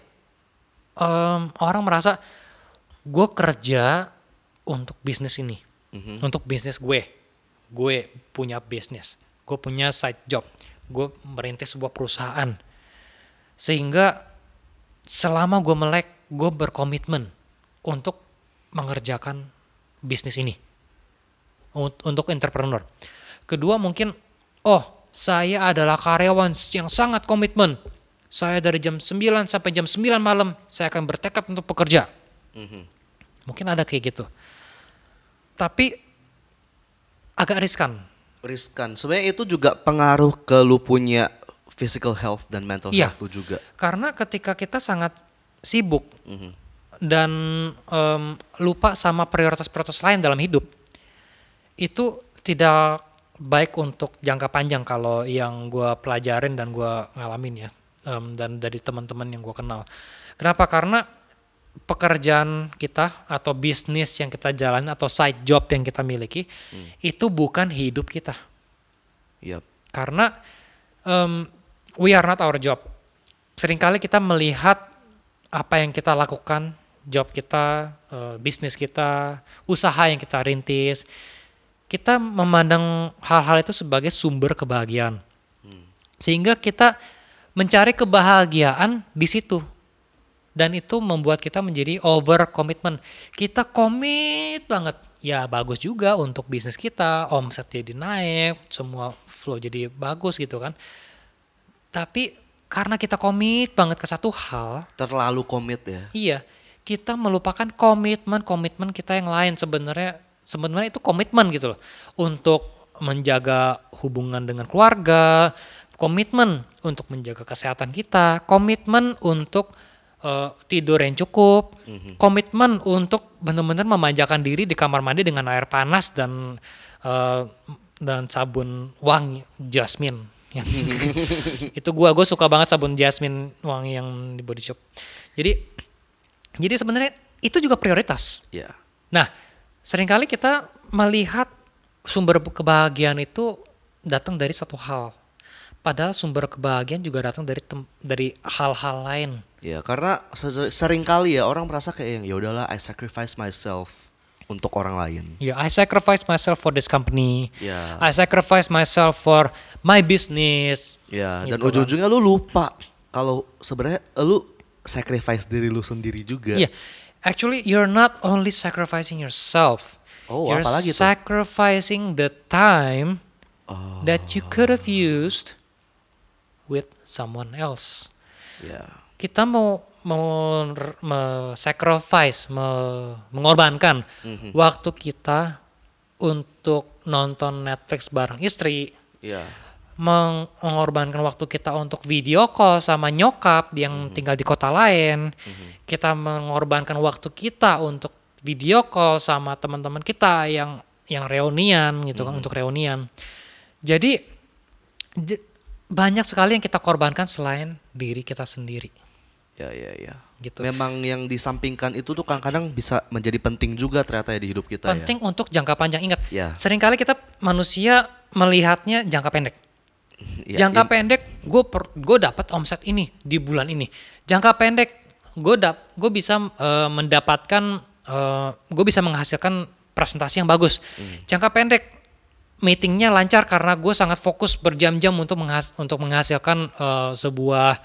Em, orang merasa gue kerja untuk bisnis ini, untuk bisnis gue. Gue punya bisnis, gue punya side job, gue merintis sebuah perusahaan. Sehingga selama gue melek, gue berkomitmen untuk mengerjakan bisnis ini Un- untuk entrepreneur. Kedua mungkin, oh saya adalah karyawan yang sangat komitmen. Saya dari jam 9 sampai jam 9 malam, saya akan bertekad untuk bekerja. Mungkin ada kayak gitu. Tapi agak riskan. Riskan. Sebenarnya itu juga pengaruh ke lu punya physical health dan mental Iya. health lu juga. Karena ketika kita sangat sibuk dan em, lupa sama prioritas-prioritas lain dalam hidup, itu tidak baik untuk jangka panjang kalau yang gue pelajarin dan gue ngalamin ya, Em, dan dari teman-teman yang gue kenal. Kenapa? Karena pekerjaan kita atau bisnis yang kita jalani atau side job yang kita miliki itu bukan hidup kita Yap. karena em, we are not our job. Seringkali kita melihat apa yang kita lakukan, job kita, eh, bisnis kita, usaha yang kita rintis, kita memandang hal-hal itu sebagai sumber kebahagiaan. Sehingga kita mencari kebahagiaan di situ. Dan itu membuat kita menjadi over commitment. Kita komit banget. Ya bagus juga untuk bisnis kita, omset jadi naik, semua flow jadi bagus gitu kan. Tapi karena kita komit banget ke satu hal, Terlalu komit ya. iya, kita melupakan komitmen-komitmen kita yang lain sebenarnya sebenarnya itu komitmen gitu loh untuk menjaga hubungan dengan keluarga, komitmen untuk menjaga kesehatan kita, komitmen untuk eh, tidur yang cukup, komitmen untuk benar-benar memanjakan diri di kamar mandi dengan air panas dan eh, dan sabun wangi jasmine. Itu gua gue suka banget sabun jasmine wangi yang di body shop. Jadi jadi sebenarnya itu juga prioritas. Ya. Nah, sering kali kita melihat sumber kebahagiaan itu datang dari satu hal. Padahal sumber kebahagiaan juga datang dari tem- dari hal-hal lain. Ya, karena se- sering kali ya orang merasa kayak yang ya udahlah I sacrifice myself untuk orang lain. Ya, I sacrifice myself for this company. Ya. I sacrifice myself for my business. Ya, dan Gitu kan. ujung-ujungnya lu lupa kalau sebenarnya lu sacrifice diri lu sendiri juga. Iya. Actually, you're not only sacrificing yourself. Oh, you're apalagi tuh? sacrificing the time Oh, that you could have used with someone else. ya. Kita mau mau me- sacrifice, me- mengorbankan Mhm. waktu kita untuk nonton Netflix bareng istri, Ya. Meng- mengorbankan waktu kita untuk video call sama nyokap yang tinggal di kota lain. Kita mengorbankan waktu kita untuk video call sama teman-teman kita yang yang reunian gitu kan untuk reunian. Jadi j- banyak sekali yang kita korbankan selain diri kita sendiri. Ya, ya, ya. Gitu. Memang yang disampingkan itu tuh kadang-kadang bisa menjadi penting juga ternyata ya di hidup kita Penting untuk jangka panjang. Ingat, Ya. sering kali kita manusia melihatnya jangka pendek. Ya. Ya, jangka in- pendek gue gue dapat omset ini di bulan ini jangka pendek gue dap gue bisa eh, mendapatkan gue bisa menghasilkan presentasi yang bagus Hmm. jangka pendek meetingnya lancar karena gue sangat fokus berjam-jam untuk menghas- untuk menghasilkan eh, sebuah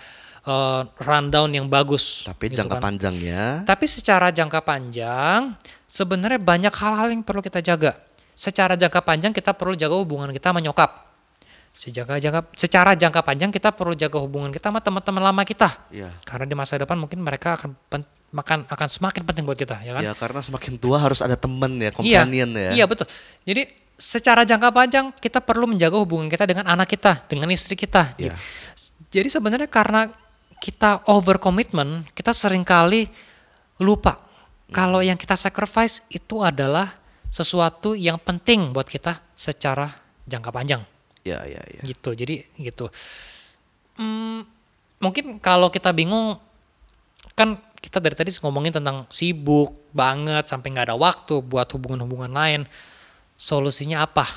eh, rundown yang bagus Tapi gitu jangka kan. panjangnya Tapi secara jangka panjang sebenarnya banyak hal-hal yang perlu kita jaga. secara jangka panjang kita perlu jaga hubungan kita sama nyokap. Sejaga jangka, secara jangka panjang kita perlu jaga hubungan kita sama teman-teman lama kita. Iya. Karena di masa depan mungkin mereka akan pen- makan akan semakin penting buat kita, ya kan? Ya karena semakin tua harus ada temen ya, Iya, companion ya. iya betul. Jadi secara jangka panjang kita perlu menjaga hubungan kita dengan anak kita, dengan istri kita. Iya. Jadi sebenarnya karena kita over commitment, kita sering kali lupa kalau yang kita sacrifice itu adalah sesuatu yang penting buat kita secara jangka panjang Iya, iya, iya. gitu. Jadi gitu. Hmm, mungkin kalau kita bingung kan kita dari tadi ngomongin tentang sibuk banget sampai nggak ada waktu buat hubungan-hubungan lain. Solusinya apa?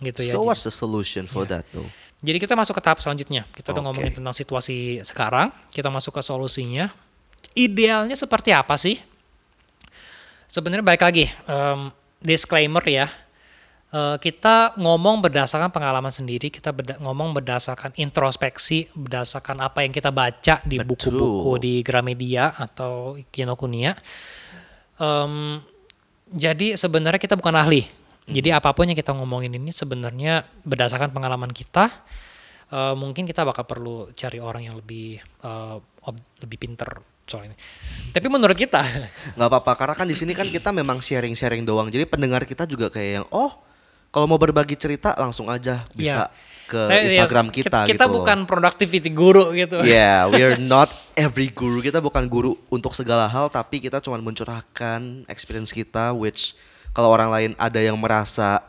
Gitu ya. So what's the solution for that though? jadi kita masuk ke tahap selanjutnya. Kita udah Oke. ngomongin tentang situasi sekarang, kita masuk ke solusinya. Idealnya seperti apa sih? Sebenarnya baik lagi, em, disclaimer ya. Eh, kita ngomong berdasarkan pengalaman sendiri, kita beda- ngomong berdasarkan introspeksi, berdasarkan apa yang kita baca di buku-buku di Gramedia atau Kinokuniya. Em, jadi sebenarnya kita bukan ahli. Jadi apa pun yang kita ngomongin ini sebenarnya berdasarkan pengalaman kita. Eh, mungkin kita bakal perlu cari orang yang lebih ob- lebih pinter soal ini. Tapi menurut kita, nggak apa-apa karena kan di sini kan kita memang sharing-sharing doang. Jadi pendengar kita juga kayak yang oh kalau mau berbagi cerita langsung aja bisa Ya. ke saya- ya, Instagram kita, Kita gitu. bukan productivity guru gitu. Yeah, we're not every guru. Kita bukan guru untuk segala hal, tapi kita cuma mencurahkan experience kita, which kalau orang lain ada yang merasa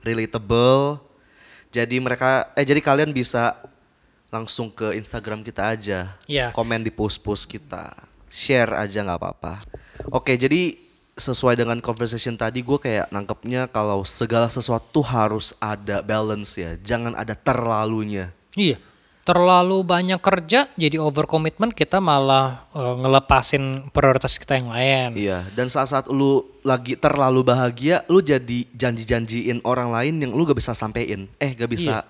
relatable, jadi mereka, eh jadi kalian bisa langsung ke Instagram kita aja, Iya. komen di post-post kita, share aja nggak apa-apa. Oke, jadi sesuai dengan conversation tadi, gue kayak nangkepnya kalau segala sesuatu harus ada balance ya, jangan ada terlalunya. Iya. Terlalu banyak kerja jadi over commitment kita malah eh, ngelepasin prioritas kita yang lain. Iya, dan saat-saat lu lagi terlalu bahagia, lu jadi janji-janjiin orang lain yang lu gak bisa sampein. Eh, gak bisa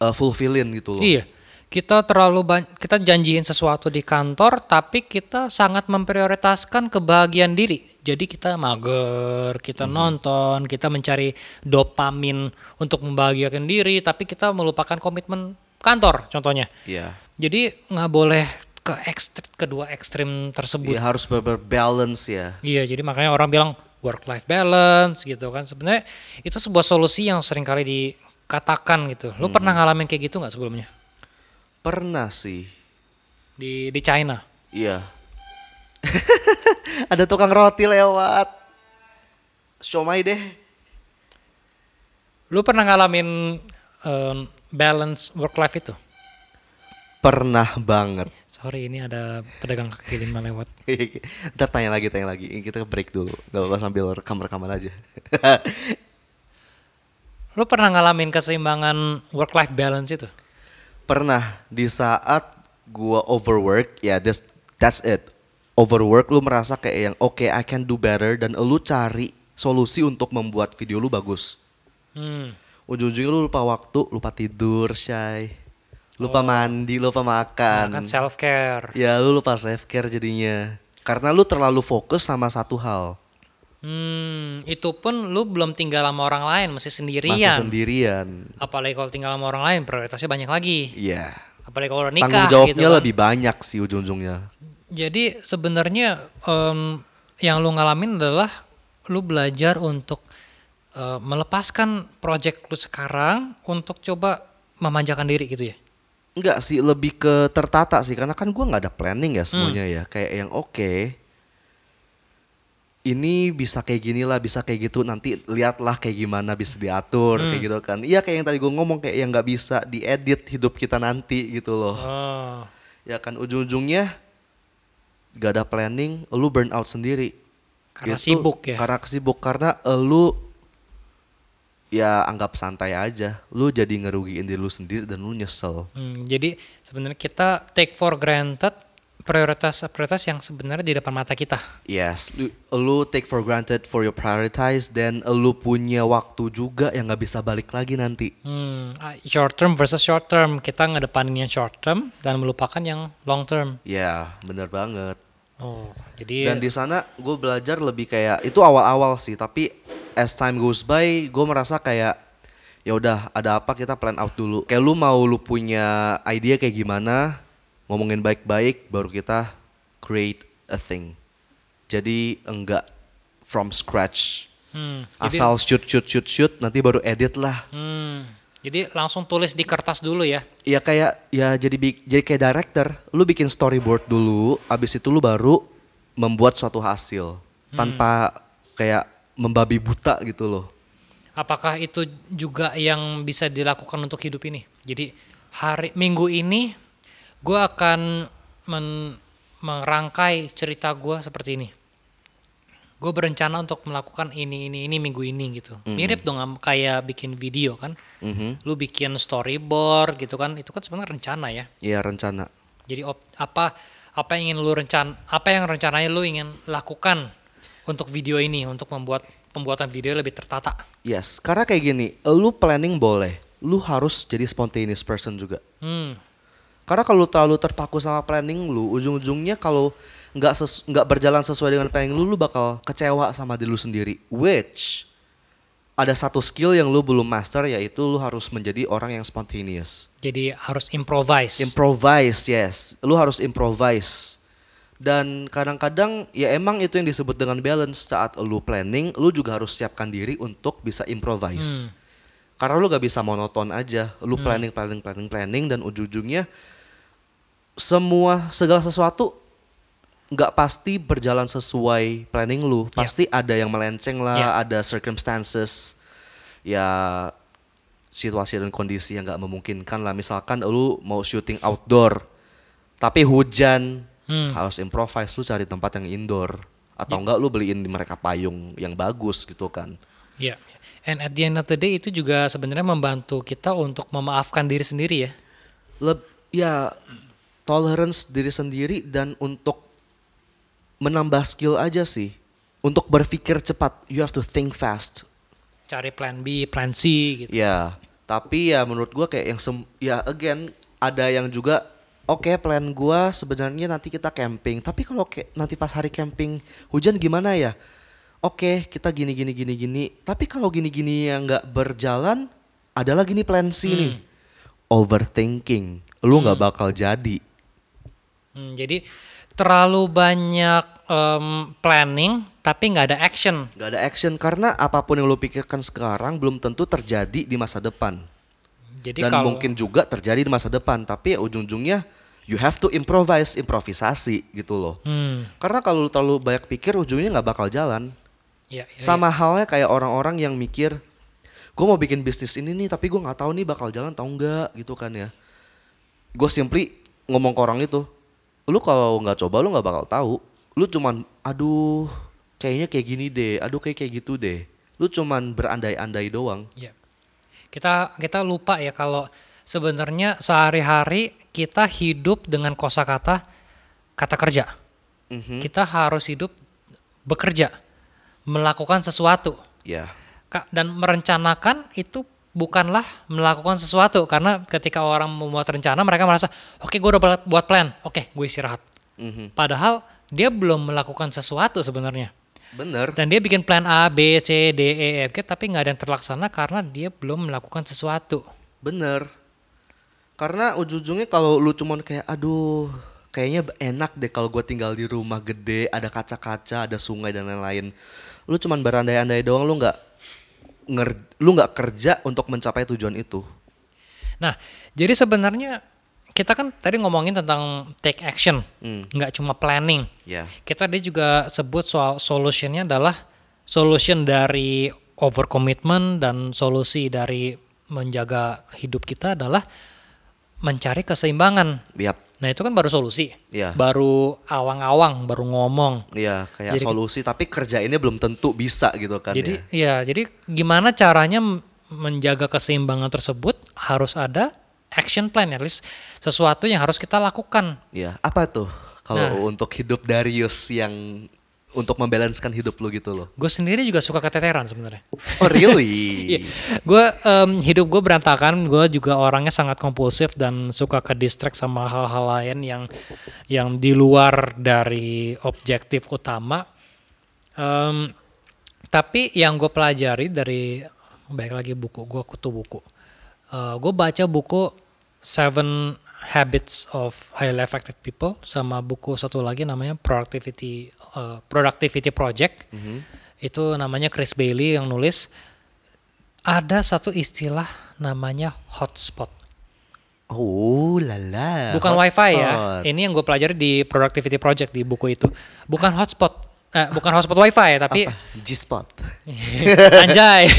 uh, fulfillin gitu loh. Iya. Kita terlalu ban- kita janjiin sesuatu di kantor tapi kita sangat memprioritaskan kebahagiaan diri. Jadi kita mager, kita Mhm. nonton, kita mencari dopamin untuk membahagiakan diri tapi kita melupakan komitmen kantor contohnya. Iya. Jadi nggak boleh ke ekstr- kedua ekstrim tersebut. Iya, harus ber- balance ya. Iya, jadi makanya orang bilang work life balance gitu kan. Sebenarnya itu sebuah solusi yang sering kali dikatakan gitu. Lu pernah Hmm. ngalamin kayak gitu nggak sebelumnya Pernah sih. di di China? Iya. Ada tukang roti lewat. Siomay deh. Lu pernah ngalamin em, balance work life itu? Pernah banget. Sorry, ini ada pedagang kaki lima lewat. Ntar tanya lagi, tanya lagi. Kita break dulu. Gak apa-apa sambil rekam-rekaman aja. Lu pernah ngalamin keseimbangan work life balance itu? Pernah di saat gua overwork ya that's that's it. Overwork lu merasa kayak yang oke I can do better dan lu cari solusi untuk membuat video lu bagus. Hmm. ujung-ujungnya lu lupa waktu lupa tidur shy lupa mandi lupa makan. Kan self care. ya lu lupa self care jadinya. Karena lu terlalu fokus sama satu hal Hmm, itu pun lu belum tinggal sama orang lain, masih sendirian. masih sendirian Apalagi kalau tinggal sama orang lain, prioritasnya banyak lagi. Iya Apalagi kalau udah nikah tanggung jawabnya gitu kan. lebih banyak sih ujung-ujungnya Jadi sebenarnya em, yang lu ngalamin adalah lu belajar untuk eh, melepaskan project lu sekarang untuk coba memanjakan diri gitu ya. Enggak sih, lebih ke tertata sih karena kan gua nggak ada planning ya semuanya Hmm. ya. Kayak yang oke. Ini bisa kayak gini lah, bisa kayak gitu. Nanti lihatlah kayak gimana bisa diatur Hmm. kayak gitu kan. Iya kayak yang tadi gue ngomong kayak yang nggak bisa diedit hidup kita nanti gitu loh. Oh. Ya kan ujung-ujungnya gak ada planning, lu burn out sendiri. Karena Gitu. sibuk ya. Karena sibuk karena lu ya anggap santai aja. Lu jadi ngerugiin diri lu sendiri dan lu nyesel. Hmm, jadi sebenarnya kita take for granted prioritas-prioritas yang sebenarnya di depan mata kita. Yes, lu, lu take for granted for your prioritize dan lu punya waktu juga yang nggak bisa balik lagi nanti. Hmm, ah, short term versus short term. Kita ngedepanin yang short term dan melupakan yang long term. Ya, bener banget. Oh, jadi Dan di sana gue belajar lebih kayak itu awal-awal sih, tapi as time goes by, gue merasa kayak ya udah ada apa kita plan out dulu. Kayak lu mau lu punya idea kayak gimana, ngomongin baik-baik, baru kita create a thing. Jadi enggak from scratch. Hmm, jadi, Asal shoot shoot shoot shoot, nanti baru edit lah. hmm, jadi langsung tulis di kertas dulu ya. Ya kayak ya jadi jadi kayak director, lu bikin storyboard dulu, abis itu lu baru membuat suatu hasil tanpa kayak membabi buta gitu loh. Apakah itu juga yang bisa dilakukan untuk hidup ini? Jadi hari minggu ini gue akan men- merangkai cerita gue seperti ini. Gue berencana untuk melakukan ini ini ini minggu ini gitu. Mirip dong kayak bikin video kan. Mhm. Lu bikin storyboard gitu kan. Itu kan sebenarnya rencana ya. Iya rencana. Jadi op- apa apa yang ingin lu rencan apa yang rencananya lu ingin lakukan untuk video ini untuk membuat pembuatan video lebih tertata. Yes, karena kayak gini, lu planning boleh, lu harus jadi spontaneous person juga. Hmm. Karena kalau lu terlalu terpaku sama planning lu, ujung-ujungnya kalau nggak nggak berjalan sesuai dengan planning lu, lu bakal kecewa sama diri lu sendiri. Which ada satu skill yang lu belum master yaitu lu harus menjadi orang yang spontaneous. Jadi harus improvise. Improvise, yes. Lu harus improvise. Dan kadang-kadang ya emang itu yang disebut dengan balance saat lu planning, lu juga harus siapkan diri untuk bisa improvise. Karena lu gak bisa monoton aja, lu planning, planning, planning, planning dan ujung-ujungnya semua segala sesuatu nggak pasti berjalan sesuai planning lu. Pasti ada yang melenceng lah, ada circumstances ya situasi dan kondisi yang nggak memungkinkan lah. Misalkan lu mau syuting outdoor tapi hujan, Hmm. harus improvise lu cari tempat yang indoor atau enggak lu beliin di mereka payung yang bagus gitu kan. Iya. And at the end of the day itu juga sebenarnya membantu kita untuk memaafkan diri sendiri ya. Leb, ya tolerance diri sendiri dan untuk menambah skill aja sih. Untuk berpikir cepat, you have to think fast. Cari plan B, plan C gitu. Ya, tapi ya menurut gua kayak yang sem ya again ada yang juga oke plan gua sebenarnya nanti kita camping, tapi kalau kayak nanti pas hari camping hujan gimana ya? Oke, kita gini gini gini gini. Tapi kalau gini gini yang nggak berjalan, ada lagi nih plan C nih. Overthinking. Lu nggak bakal jadi. Hmm, jadi terlalu banyak em, planning tapi nggak ada action. Nggak ada action karena apa pun yang lu pikirkan sekarang belum tentu terjadi di masa depan. Jadi dan kalau mungkin juga terjadi di masa depan tapi ya ujung-ujungnya you have to improvise improvisasi gitu loh. Hmm, karena kalau lu terlalu banyak pikir ujungnya nggak bakal jalan. Ya, ya, sama halnya kayak orang-orang yang mikir gue mau bikin bisnis ini nih tapi gue nggak tahu nih bakal jalan atau enggak gitu kan ya. Gue simply ngomong ke orang itu lu kalau nggak coba lu nggak bakal tahu lu cuman aduh kayaknya kayak gini deh aduh kayak kayak gitu deh lu cuman berandai-andai doang ya. Kita kita lupa ya kalau sebenarnya sehari-hari kita hidup dengan kosakata kata kerja. Mhm. Kita harus hidup bekerja, melakukan sesuatu. Kak, dan merencanakan itu bukanlah melakukan sesuatu karena ketika orang membuat rencana mereka merasa oke gue udah buat- buat plan oke gue istirahat Mhm. padahal dia belum melakukan sesuatu sebenarnya bener dan dia bikin plan A B C D E F G tapi nggak ada yang terlaksana karena dia belum melakukan sesuatu Bener. Karena ujung-ujungnya kalau lu cuman kayak aduh kayaknya enak deh kalau gue tinggal di rumah gede, ada kaca-kaca, ada sungai dan lain-lain. Lu cuman berandai-andai doang, lu nggak nger lu nggak kerja untuk mencapai tujuan itu. nah jadi sebenarnya kita kan tadi ngomongin tentang take action Hmm. nggak cuma planning Ya. kita tadi juga sebut soal solutionnya adalah solution dari overcommitment dan solusi dari menjaga hidup kita adalah mencari keseimbangan. Yap. Nah itu kan baru solusi, Iya. baru awang-awang, baru ngomong. Iya, kayak Jadi- solusi tapi kerjainnya belum tentu bisa gitu kan Jadi ya. ya, jadi gimana caranya menjaga keseimbangan tersebut harus ada action plan at least sesuatu yang harus kita lakukan. Iya, apa tuh kalau Nah. untuk hidup Darius yang untuk membalanskan hidup lu gitu loh. Gue sendiri juga suka keteteran sebenarnya. Oh really? gue hidup gue berantakan gue juga orangnya sangat kompulsif dan suka ke distract sama hal-hal lain yang yang di luar dari objektif utama Em, Tapi yang gue pelajari dari baik lagi buku gue kutu buku. gue baca buku Seven Habits of Highly Effective People sama buku satu lagi namanya Productivity uh, Productivity Project. Itu namanya Chris Bailey yang nulis. Ada satu istilah namanya hotspot. Oh lala. Bukan wifi ya. Ini yang gue pelajari di Productivity Project di buku itu. Bukan hotspot. Eh, bukan hotspot wifi tapi G-spot. anjay.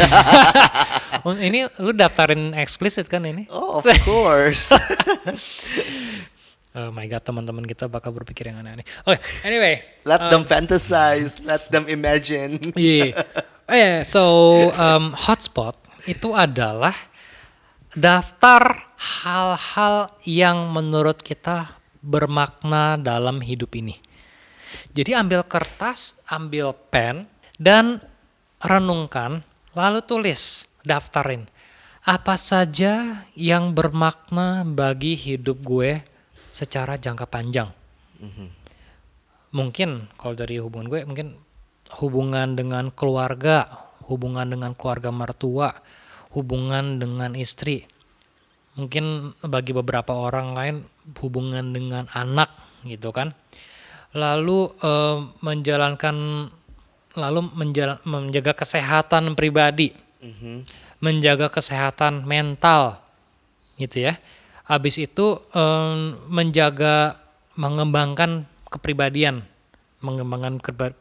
ini lu daftarin eksplisit kan ini? Oh of course. Oh my god, teman-teman kita bakal berpikir yang aneh-aneh. Oke, anyway. let them fantasize, let them imagine. Iya. Oh yeah, so um, hotspot itu adalah daftar hal-hal yang menurut kita bermakna dalam hidup ini. Jadi ambil kertas, ambil pen, dan renungkan, lalu tulis, daftarin. Apa saja yang bermakna bagi hidup gue secara jangka panjang. Mungkin kalau dari hubungan gue, mungkin hubungan dengan keluarga, hubungan dengan keluarga mertua, hubungan dengan istri. Mungkin bagi beberapa orang lain hubungan dengan anak gitu kan. Lalu eh, menjalankan lalu menjala- menjaga kesehatan pribadi. Menjaga kesehatan mental gitu ya. Habis itu em, menjaga mengembangkan kepribadian, mengembangkan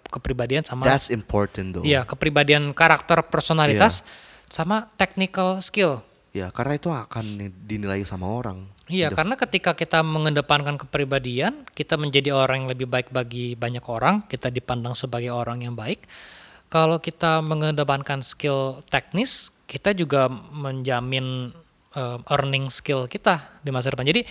kepribadian sama That's important though. Iya, kepribadian karakter personalitas sama technical skill. Ya, karena itu akan dinilai sama orang. Iya, karena ketika kita mengedepankan kepribadian, kita menjadi orang yang lebih baik bagi banyak orang, kita dipandang sebagai orang yang baik. Kalau kita mengedepankan skill teknis, kita juga menjamin eh, earning skill kita di masa depan. Jadi,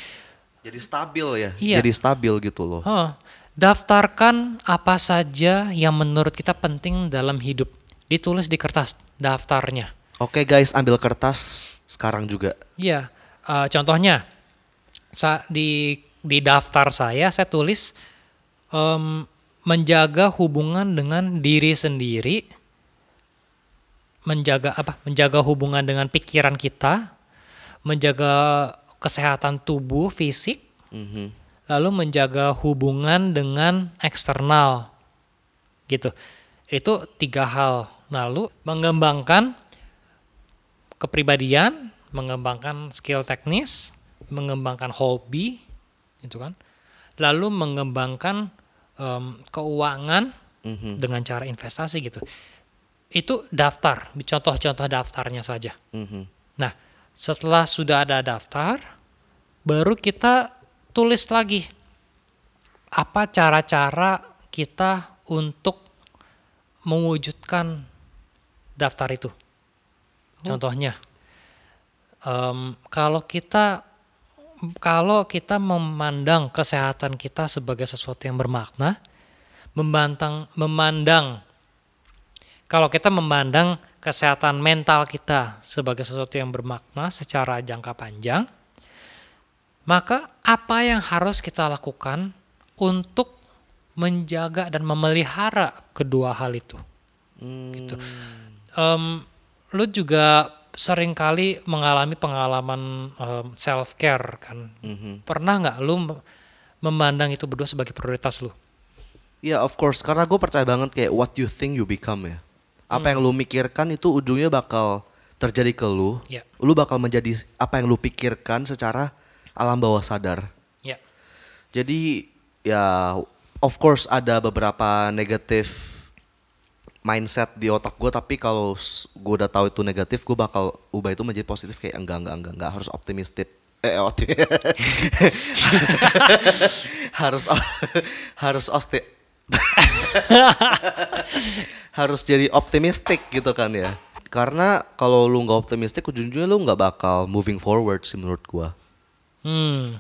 Jadi stabil ya. Iya. Jadi stabil gitu loh. Huh, daftarkan apa saja yang menurut kita penting dalam hidup. Ditulis di kertas daftarnya. Oke guys, ambil kertas sekarang juga. Iya, eh, contohnya sa di di daftar saya saya tulis em, menjaga hubungan dengan diri sendiri, menjaga apa? Menjaga hubungan dengan pikiran kita, menjaga kesehatan tubuh fisik, Mhm. lalu menjaga hubungan dengan eksternal gitu itu tiga hal lalu mengembangkan kepribadian mengembangkan skill teknis mengembangkan hobi gitu kan lalu mengembangkan em, keuangan Mhm. dengan cara investasi gitu itu daftar contoh-contoh daftarnya saja Mhm. Nah, setelah sudah ada daftar, baru kita tulis lagi apa cara-cara kita untuk mewujudkan daftar itu. Contohnya, em, kalau kita kalau kita memandang kesehatan kita sebagai sesuatu yang bermakna, membantang memandang kalau kita memandang kesehatan mental kita sebagai sesuatu yang bermakna secara jangka panjang, maka apa yang harus kita lakukan untuk menjaga dan memelihara kedua hal itu? Gitu. Em, lu juga sering kali mengalami pengalaman self care kan? Mhm. Pernah nggak lu mem- memandang itu berdua sebagai prioritas lu? Ya of course, karena gue percaya banget kayak what you think you become ya. Apa yang lu mikirkan itu ujungnya bakal terjadi ke lu. Ya. Lu bakal menjadi apa yang lu pikirkan secara alam bawah sadar. Ya. Jadi ya of course ada beberapa negatif mindset di otak gue tapi kalau gue udah tahu itu negatif gue bakal ubah itu menjadi positif kayak enggak enggak enggak enggak harus optimistik eh opti- harus harus osti harus jadi optimistik gitu kan ya karena kalau lu nggak optimistik ujung-ujungnya lu nggak bakal moving forward sih menurut gua Hmm.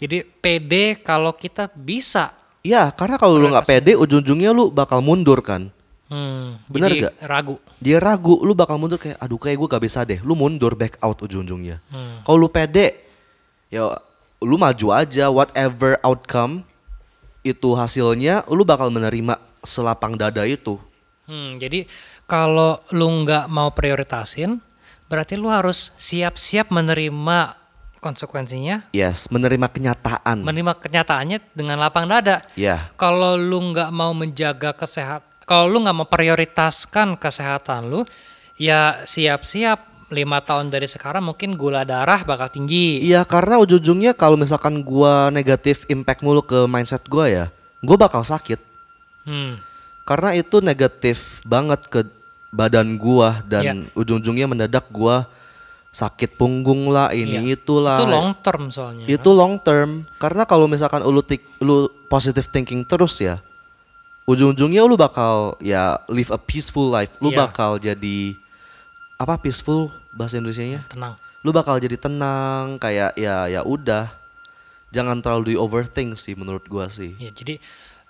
Jadi pede kalau kita bisa. Iya, karena kalau lu nggak pede, ujung-ujungnya lu bakal mundur kan. Hmm. Bener jadi gak? Ragu. Dia ragu, lu bakal mundur kayak, aduh kayak gue gak bisa deh. Lu mundur back out ujung-ujungnya. Hmm. Kalau lu pede, ya lu maju aja. Whatever outcome itu hasilnya, lu bakal menerima selapang dada itu. Hmm, jadi kalau lu nggak mau prioritasin, berarti lu harus siap-siap menerima konsekuensinya, Yes, menerima kenyataan. menerima kenyataannya dengan lapang dada. ya, Kalau lu nggak mau menjaga kesehatan, kalau lu nggak mau prioritaskan kesehatan lu, ya siap-siap lima tahun dari sekarang mungkin gula darah bakal tinggi. iya karena ujung-ujungnya kalau misalkan gua negatif impact mulu ke mindset gua ya, gua bakal sakit. Hmm. Karena itu negatif banget ke badan gua dan Iya. ujung-ujungnya mendadak gua sakit punggung lah, ini itulah. Iya. Itu long term soalnya. Itu long term. Karena kalau misalkan lu lu positive thinking terus ya, ujung-ujungnya lu bakal ya live a peaceful life. Lu Iya. bakal jadi apa peaceful bahasa Indonesianya? Tenang. Lu bakal jadi tenang kayak ya ya udah. Jangan terlalu di overthink sih menurut gua sih. Ya, jadi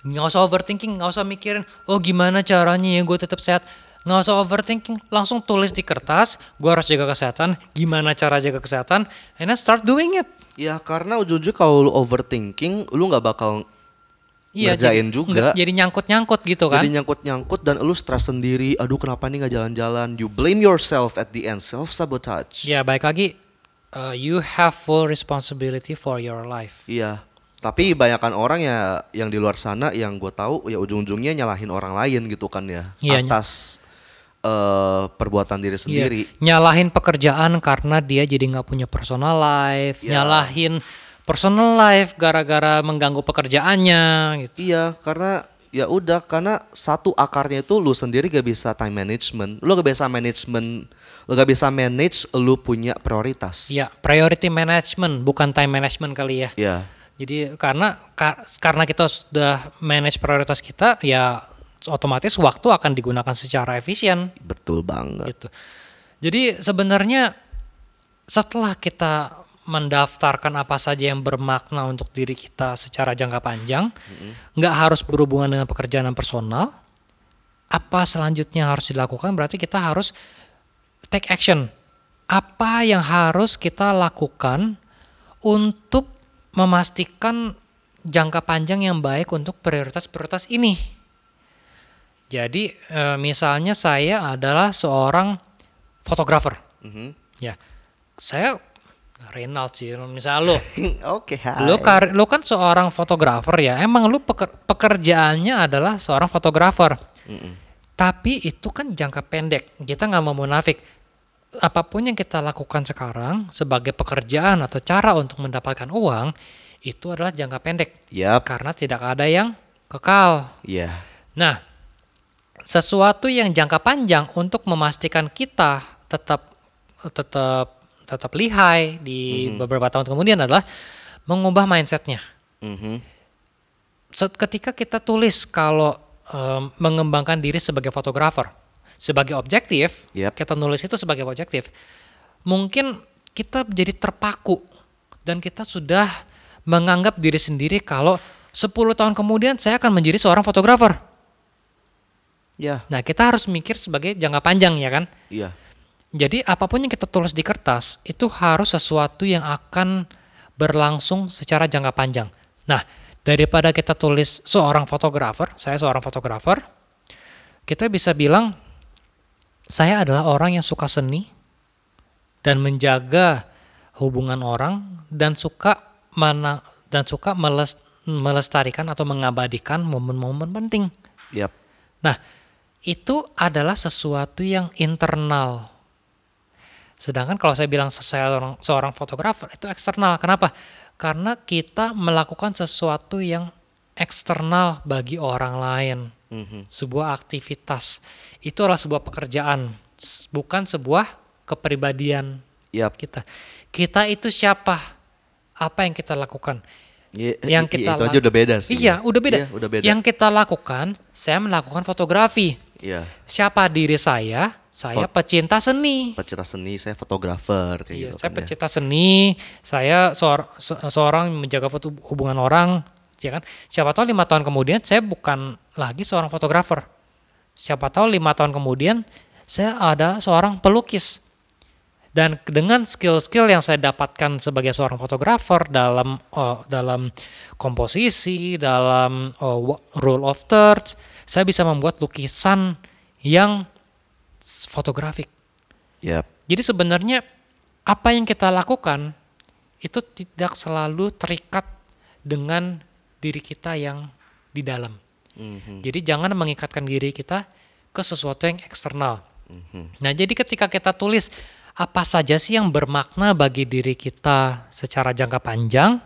nggak usah overthinking, nggak usah mikirin, oh gimana caranya ya gue tetap sehat. Nggak usah overthinking, langsung tulis di kertas, gue harus jaga kesehatan, gimana cara jaga kesehatan, and then start doing it. Ya karena ujung-ujungnya kalau lu overthinking, lu nggak bakal Iya, ngerjain jadi, juga. jadi nyangkut-nyangkut gitu kan. Jadi nyangkut-nyangkut dan lu stres sendiri. Aduh kenapa nih nggak jalan-jalan? You blame yourself at the end, self sabotage. Ya baik lagi, uh, you have full responsibility for your life. Iya. Tapi banyakan orang ya yang di luar sana yang gue tahu ya ujung-ujungnya nyalahin orang lain gitu kan ya Iya, atas eh, perbuatan diri sendiri. Iya, Nyalahin pekerjaan karena dia jadi nggak punya personal life, Ya. nyalahin personal life gara-gara mengganggu pekerjaannya gitu. Iya, karena ya udah karena satu akarnya itu lu sendiri gak bisa time management. Lu gak bisa management, lu gak bisa manage lu punya prioritas. Ya, priority management bukan time management kali ya. Iya. Jadi karena ka- karena kita sudah manage prioritas kita, ya otomatis waktu akan digunakan secara efisien Betul banget. gitu. Jadi sebenarnya setelah kita mendaftarkan apa saja yang bermakna untuk diri kita secara jangka panjang, nggak harus berhubungan dengan pekerjaan dan personal. Apa selanjutnya harus dilakukan? Berarti kita harus take action. Apa yang harus kita lakukan untuk memastikan jangka panjang yang baik untuk prioritas-prioritas ini? Jadi eh, misalnya saya adalah seorang fotografer. Mhm. Ya, saya Renald sih. Misal lo, Oke, lo, kar- lo kan seorang fotografer ya. Emang lo peker- pekerjaannya adalah seorang fotografer. Mm-mm. Tapi itu kan jangka pendek. Kita nggak mau munafik. Apa pun yang kita lakukan sekarang sebagai pekerjaan atau cara untuk mendapatkan uang itu adalah jangka pendek Yap. karena tidak ada yang kekal. Iya. Nah, sesuatu yang jangka panjang untuk memastikan kita tetap tetap tetap lihai di beberapa tahun kemudian adalah mengubah mindsetnya. Mhm. Set- Ketika kita tulis kalau em, mengembangkan diri sebagai fotografer, sebagai objektif, Yap. kita nulis itu sebagai objektif, mungkin kita jadi terpaku dan kita sudah menganggap diri sendiri kalau 10 tahun kemudian saya akan menjadi seorang fotografer. Ya. Nah, kita harus mikir sebagai jangka panjang ya kan. Iya. Jadi apa pun yang kita tulis di kertas itu harus sesuatu yang akan berlangsung secara jangka panjang. Nah, daripada kita tulis seorang fotografer, saya seorang fotografer, kita bisa bilang saya adalah orang yang suka seni dan menjaga hubungan orang dan suka mana dan suka meles- melestarikan atau mengabadikan momen-momen penting. Yap. Nah, itu adalah sesuatu yang internal. Sedangkan kalau saya bilang saya seorang, seorang fotografer itu eksternal. Kenapa? Karena kita melakukan sesuatu yang eksternal bagi orang lain. Mhm. Sebuah aktivitas. Itu adalah sebuah pekerjaan, bukan sebuah kepribadian Yap. kita. Kita itu siapa? Apa yang kita lakukan? Ya, yang i- kita itu lak- aja udah beda sih. Iya, udah beda. Iya, udah beda. Yang kita lakukan, saya melakukan fotografi. Iya. Siapa diri saya? Saya pecinta seni. Pecinta seni, saya fotografer kayak Iya, gitu saya kan ya. pecinta seni. Saya seor- se- seorang menjaga foto hubungan orang, ya kan? Siapa tahu lima tahun kemudian saya bukan lagi seorang fotografer. Siapa tahu lima tahun kemudian saya ada seorang pelukis. Dan dengan skill-skill yang saya dapatkan sebagai seorang fotografer dalam oh, dalam komposisi, dalam wa- rule of thirds, saya bisa membuat lukisan yang fotografik. Yap. Jadi sebenarnya apa yang kita lakukan itu tidak selalu terikat dengan diri kita yang di dalam. Mhm. Jadi jangan mengikatkan diri kita ke sesuatu yang eksternal. Nah, jadi ketika kita tulis apa saja sih yang bermakna bagi diri kita secara jangka panjang,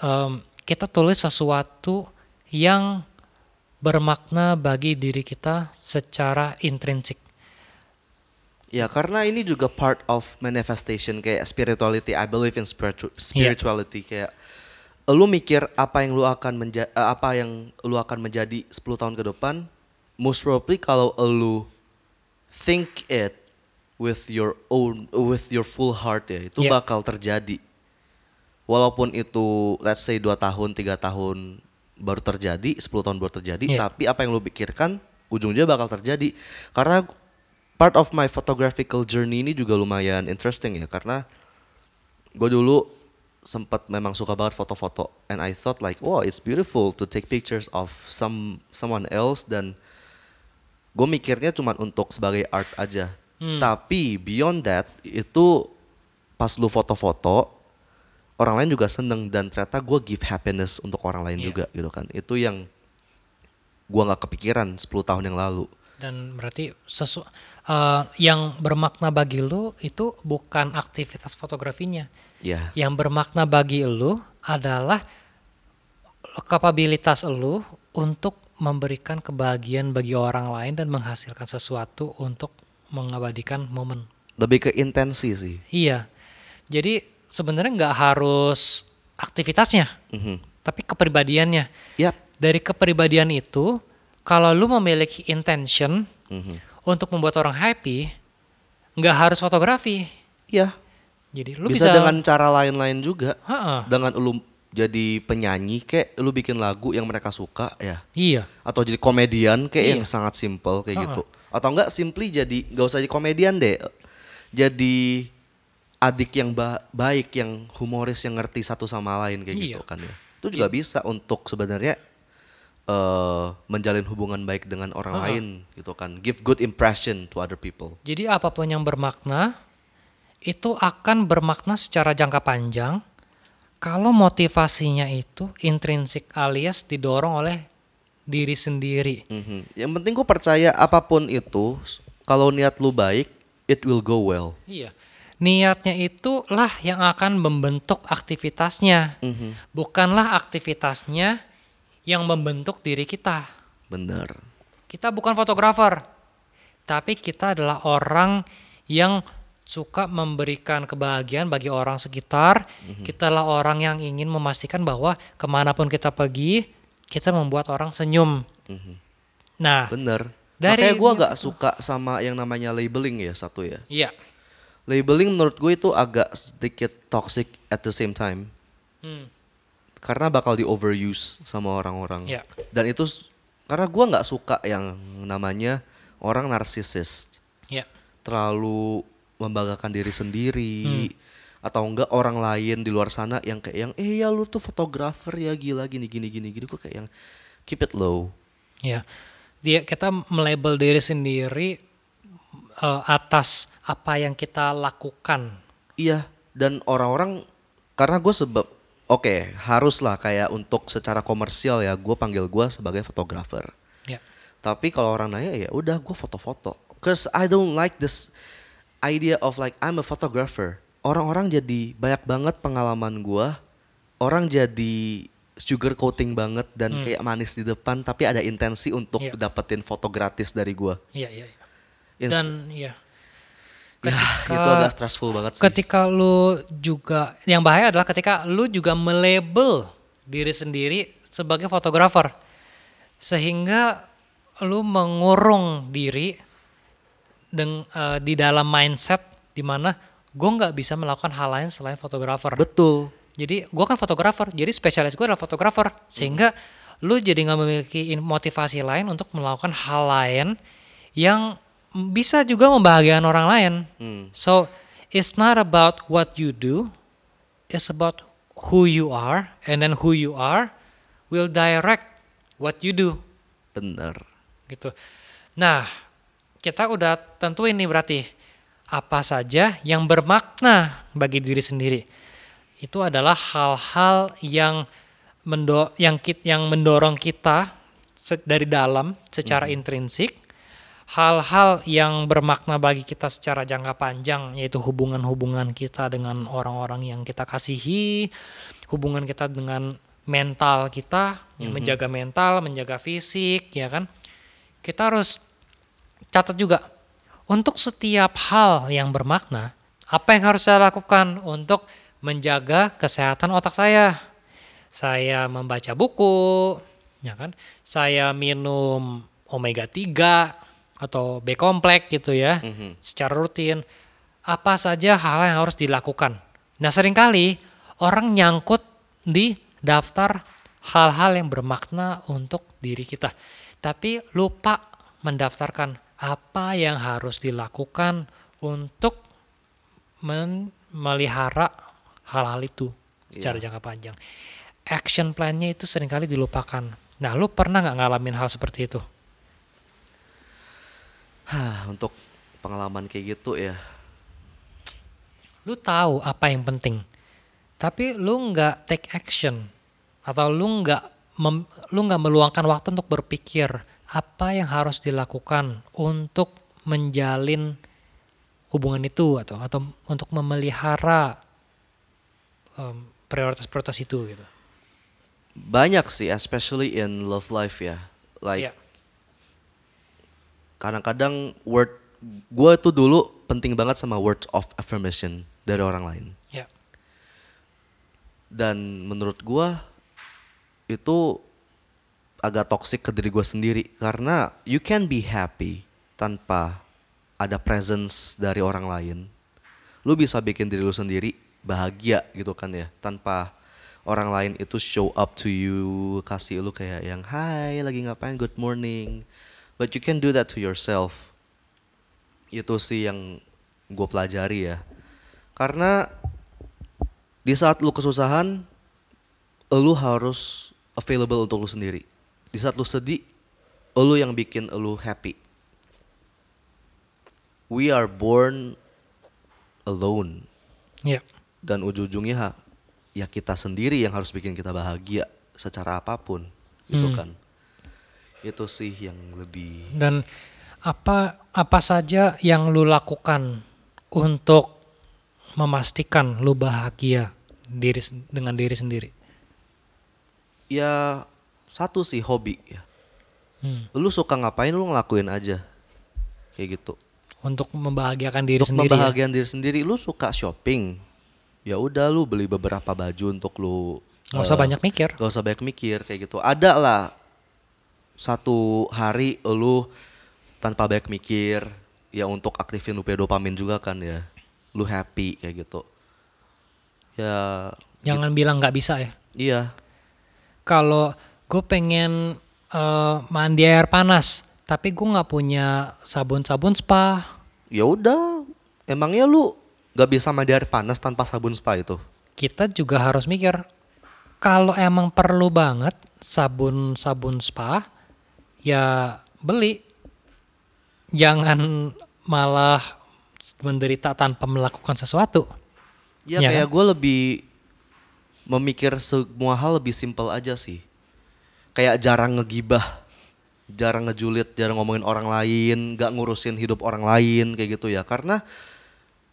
em, kita tulis sesuatu yang bermakna bagi diri kita secara intrinsik. Ya karena ini juga part of manifestation kayak spirituality. I believe in spiritu- spirituality kayak lu mikir apa yang lu akan menja eh, apa yang lu akan menjadi 10 tahun ke depan. Most probably kalau lu think it with your own with your full heart ya itu Yeah. bakal terjadi. Walaupun itu let's say 2 tahun, tiga tahun baru terjadi, 10 tahun baru terjadi, Yeah. tapi apa yang lu pikirkan ujungnya bakal terjadi. Karena part of my photographical journey ini juga lumayan interesting ya karena gue dulu sempat memang suka banget foto-foto and I thought like wow it's beautiful to take pictures of some someone else dan gue mikirnya cuma untuk sebagai art aja Hmm. tapi beyond that itu pas lu foto-foto orang lain juga seneng dan ternyata gue give happiness untuk orang lain Iya. juga gitu kan itu yang gue nggak kepikiran 10 tahun yang lalu Dan berarti sesu eh, yang bermakna bagi lu itu bukan aktivitas fotografinya. ya Yang bermakna bagi lu adalah kapabilitas lu untuk memberikan kebahagiaan bagi orang lain dan menghasilkan sesuatu untuk mengabadikan momen. lebih ke intensi sih Iya. Jadi sebenarnya nggak harus aktivitasnya, Mhm. tapi kepribadiannya. Yap. Dari kepribadian itu, kalau lu memiliki intention Mhm. untuk membuat orang happy, nggak harus fotografi. Iya. Jadi lu bisa, bisa, dengan cara lain-lain juga. Ha-ha. Dengan lu jadi penyanyi kayak lu bikin lagu yang mereka suka ya. Iya. Atau jadi komedian kayak Iya. yang sangat simple kayak Ha-ha. gitu. Atau enggak simply jadi nggak usah jadi komedian deh. Jadi adik yang ba- baik yang humoris yang ngerti satu sama lain kayak Iya. gitu kan ya. Itu juga bisa untuk sebenarnya eh menjalin hubungan baik dengan orang Ha-ha. lain gitu kan. Give good impression to other people. Jadi apa pun yang bermakna itu akan bermakna secara jangka panjang kalau motivasinya itu intrinsik alias didorong oleh diri sendiri. Mhm. Yang penting gue percaya apa pun itu, kalau niat lu baik, it will go well. Iya. Niatnya itulah yang akan membentuk aktivitasnya. Mhm. Bukanlah aktivitasnya yang membentuk diri kita. Bener. Kita bukan fotografer, tapi kita adalah orang yang suka memberikan kebahagiaan bagi orang sekitar. Kita adalah orang yang ingin memastikan bahwa ke mana pun kita pergi, kita membuat orang senyum. Nah, Bener. Dari Makanya gue agak suka sama yang namanya labeling ya satu ya. iya. Labeling menurut gue itu agak sedikit toxic at the same time. Hmm, Karena bakal di overuse sama orang-orang. Iya. Dan itu karena gue nggak suka yang namanya orang narsisis. iya. terlalu membanggakan diri sendiri Hmm. atau enggak orang lain di luar sana yang kayak yang eh ya lu tuh fotografer ya gila gini gini gini gini gue kayak yang keep it low Ya, dia kita melabel diri sendiri eh, atas apa yang kita lakukan. iya dan orang-orang karena gue sebab oke haruslah kayak untuk secara komersial ya gue panggil gue sebagai fotografer Ya, tapi kalau orang nanya ya udah gue foto-foto cause I don't like this idea of like I'm a photographer orang-orang jadi banyak banget pengalaman gue orang jadi sugar coating banget dan kayak manis di depan tapi ada intensi untuk Iya. dapetin foto gratis dari gue iya, iya. iya. Inst- Dan ya, ya ketika- itu agak stressful banget sih. ketika lu juga yang bahaya adalah ketika lu juga melabel diri sendiri sebagai fotografer. Sehingga lu mengurung diri deng, eh, di dalam mindset di mana gue nggak bisa melakukan hal lain selain fotografer. betul. Jadi gue kan fotografer, jadi spesialis gue adalah fotografer, sehingga lu jadi nggak memiliki motivasi lain untuk melakukan hal lain yang bisa juga membahagiakan orang lain. Hmm. So it's not about what you do, it's about who you are, and then who you are will direct what you do, bener gitu. Nah, kita udah tentuin nih berarti apa saja yang bermakna bagi diri sendiri. Itu adalah hal-hal yang mendo yang kit yang mendorong kita dari dalam secara intrinsik hal-hal yang bermakna bagi kita secara jangka panjang yaitu hubungan-hubungan kita dengan orang-orang yang kita kasihi, hubungan kita dengan mental kita, yang menjaga mental, menjaga fisik, ya kan? Kita harus catat juga untuk setiap hal yang bermakna, apa yang harus saya lakukan untuk menjaga kesehatan otak saya? Saya membaca buku, ya kan? Saya minum omega 3 atau B kompleks gitu ya, secara rutin. Apa saja hal yang harus dilakukan. Nah, sering kali orang nyangkut di daftar hal-hal yang bermakna untuk diri kita. Tapi lupa mendaftarkan apa yang harus dilakukan untuk men- melihara hal-hal itu secara jangka panjang. Action plan-nya itu sering kali dilupakan. Nah, lu pernah nggak ngalamin hal seperti itu? Hah, untuk pengalaman kayak gitu ya. Lu tahu apa yang penting, tapi lu nggak take action atau lu nggak lu nggak meluangkan waktu untuk berpikir apa yang harus dilakukan untuk menjalin hubungan itu atau atau untuk memelihara em, prioritas-prioritas itu gitu. Banyak sih, especially in love life ya. Like Iya. Kadang-kadang word gue tuh dulu penting banget sama word of affirmation dari orang lain. Ya. Dan menurut gue itu agak toxic ke diri gue sendiri karena you can be happy tanpa ada presence dari orang lain. Lu bisa bikin diri lu sendiri bahagia gitu kan ya tanpa orang lain itu show up to you kasih lu kayak yang hai lagi ngapain good morning but you can do that to yourself. Itu sih yang gue pelajari ya. Karena di saat lu kesusahan lu harus available untuk lu sendiri. Di saat lu sedih lu yang bikin lu happy. We are born alone. Ya. dan ujung-ujungnya ya kita sendiri yang harus bikin kita bahagia secara apa pun gitu Hmm. kan itu sih yang lebih Dan apa apa saja yang lu lakukan untuk memastikan lu bahagia diri dengan diri sendiri? ya satu sih hobi ya Hmm. lu suka ngapain lu ngelakuin aja kayak gitu Untuk membahagiakan diri untuk sendiri. ya? membahagiakan diri sendiri lu suka shopping ya udah lu beli beberapa baju untuk lu Nggak usah eh, banyak mikir. Gak usah banyak mikir kayak gitu. Ada lah satu hari lu tanpa banyak mikir ya untuk aktifin lu punya dopamin juga kan ya. Lu happy kayak gitu. Ya Jangan bilang nggak bisa ya. iya. Kalau gue pengen eh, mandi air panas, tapi gue nggak punya sabun-sabun spa. Ya udah. Emangnya lu gak bisa mandi air panas tanpa sabun spa itu? Kita juga harus mikir kalau emang perlu banget sabun-sabun spa, ya beli. Jangan malah menderita tanpa melakukan sesuatu. Ya Iya kayak gue lebih memikir semua hal lebih simpel aja sih. Kayak jarang ngegibah, jarang ngejulit, jarang ngomongin orang lain, gak ngurusin hidup orang lain kayak gitu ya. Karena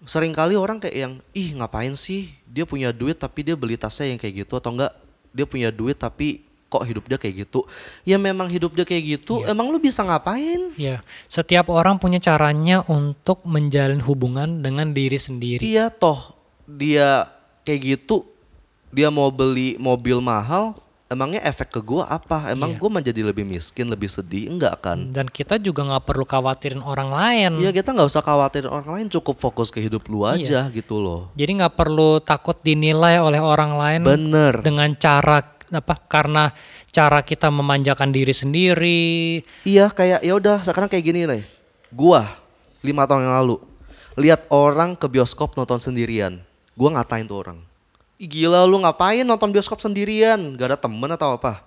sering kali orang kayak yang, ih ngapain sih dia punya duit tapi dia beli tasnya yang kayak gitu atau enggak dia punya duit tapi kok hidup dia kayak gitu. Ya memang hidup dia kayak gitu, emang lu bisa ngapain? Ya, setiap orang punya caranya untuk menjalin hubungan dengan diri sendiri. Iya toh dia kayak gitu dia mau beli mobil mahal emangnya efek ke gua apa emang Iya. gua menjadi lebih miskin lebih sedih enggak kan Dan kita juga nggak perlu khawatirin orang lain. Iya kita nggak usah khawatir orang lain cukup fokus ke hidup lu Iya. aja gitu loh Jadi nggak perlu takut dinilai oleh orang lain bener dengan cara apa? Karena cara kita memanjakan diri sendiri. iya kayak ya udah sekarang kayak gini nih gua lima tahun yang lalu lihat orang ke bioskop nonton sendirian gua ngatain tuh orang Ih, gila lu ngapain nonton bioskop sendirian gak ada temen atau apa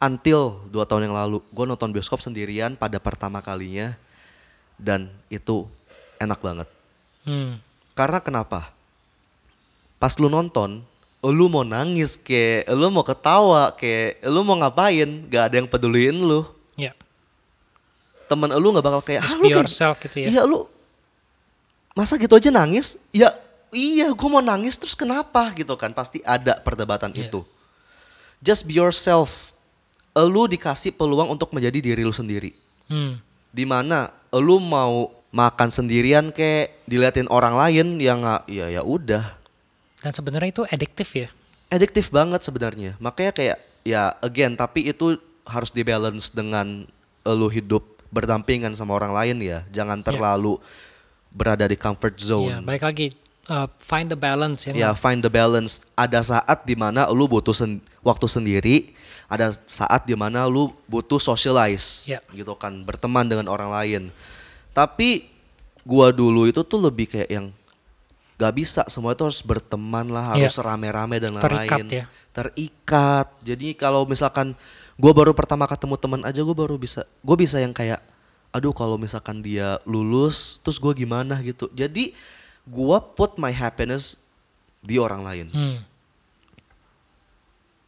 until dua tahun yang lalu gue nonton bioskop sendirian pada pertama kalinya dan itu enak banget. Hmm. Karena kenapa? Pas lu nonton, lu mau nangis kayak, lu mau ketawa kayak, lu mau ngapain, gak ada yang peduliin lu. Ya. Temen lu gak bakal kayak, Just ah, be lu kayak- yourself gitu ya. Iya lu, masa gitu aja nangis? Ya iya, gue mau nangis terus kenapa gitu kan? Pasti ada perdebatan Iya. itu. Just be yourself. Lu dikasih peluang untuk menjadi diri lu sendiri. Hmm. Di mana lu mau makan sendirian kayak diliatin orang lain yang nggak, ya ya udah. Dan sebenarnya itu adiktif ya. Adiktif banget sebenarnya. Makanya kayak ya again tapi itu harus dibalance dengan lu hidup berdampingan sama orang lain ya. Jangan terlalu berada di comfort Iya, zone. baik lagi uh, find the balance ya. Ya find the balance. Ada saat di mana lu butuh sen- waktu sendiri, ada saat di mana lu butuh socialize, Ya. gitu kan, berteman dengan orang lain. Tapi gua dulu itu tuh lebih kayak yang gak bisa semua itu harus berteman lah, Ya. harus rame-rame dan Terikat lain-lain. ya. Terikat. Jadi kalau misalkan gua baru pertama ketemu teman aja, gua baru bisa, gua bisa yang kayak, aduh kalau misalkan dia lulus, terus gua gimana gitu. Jadi gua put my happiness di orang lain. Hmm.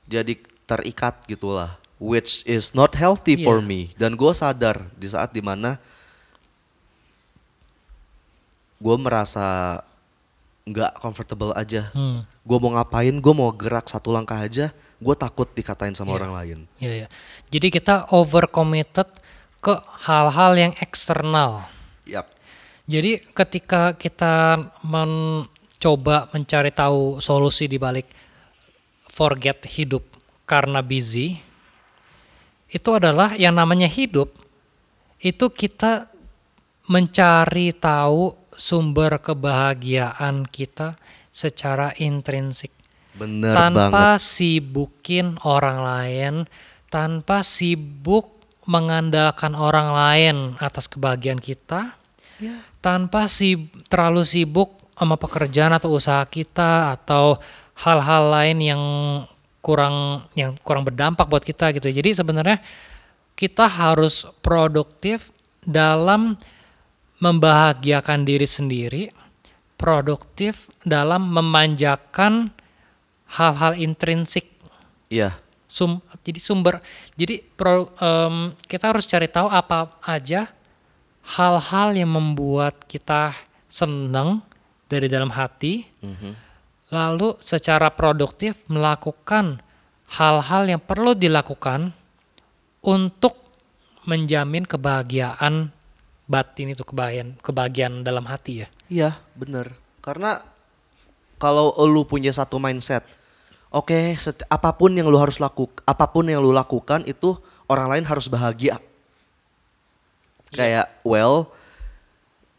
Jadi terikat gitulah, which is not healthy for Iya. me. Dan gua sadar di saat di mana gue merasa nggak comfortable aja. Hmm. Gue mau ngapain, gue mau gerak satu langkah aja, gue takut dikatain sama Iya. orang lain. Iya, iya. Jadi kita over committed ke hal-hal yang eksternal. Yap. Jadi ketika kita mencoba mencari tahu solusi di balik forget hidup karena busy, itu adalah yang namanya hidup. Itu kita mencari tahu sumber kebahagiaan kita secara intrinsik. Bener tanpa banget. sibukin orang lain, tanpa sibuk mengandalkan orang lain atas kebahagiaan kita, tanpa si terlalu sibuk sama pekerjaan atau usaha kita atau hal-hal lain yang kurang yang kurang berdampak buat kita gitu. Jadi sebenarnya kita harus produktif dalam membahagiakan diri sendiri, produktif dalam memanjakan hal-hal intrinsik. Iya. sum jadi sumber jadi pro- em, kita harus cari tahu apa aja hal-hal yang membuat kita senang dari dalam hati. Lalu secara produktif melakukan hal-hal yang perlu dilakukan untuk menjamin kebahagiaan batin itu kebahagiaan kebahagiaan dalam hati ya Iya, bener. Karena kalau lu punya satu mindset, oke, set- apa pun yang lu harus lakukan, apa pun yang lu lakukan itu orang lain harus bahagia. Kayak, well,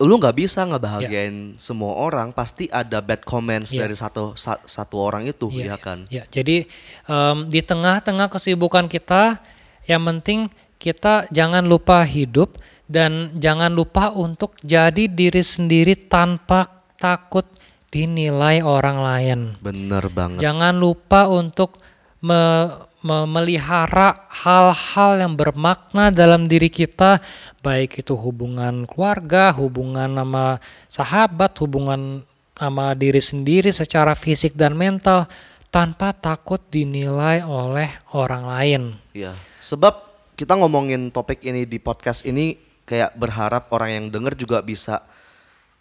lu nggak bisa ngebahagiain semua orang, pasti ada bad comments Iya. dari satu sa- satu orang itu, ya kan? Ya, jadi em, di tengah-tengah kesibukan kita, yang penting kita jangan lupa hidup dan jangan lupa untuk jadi diri sendiri tanpa takut dinilai orang lain. Bener banget. Jangan lupa untuk me- memelihara hal-hal yang bermakna dalam diri kita, baik itu hubungan keluarga, hubungan sama sahabat, hubungan sama diri sendiri secara fisik dan mental, tanpa takut dinilai oleh orang lain. Iya, sebab kita ngomongin topik ini di podcast ini kayak berharap orang yang denger juga bisa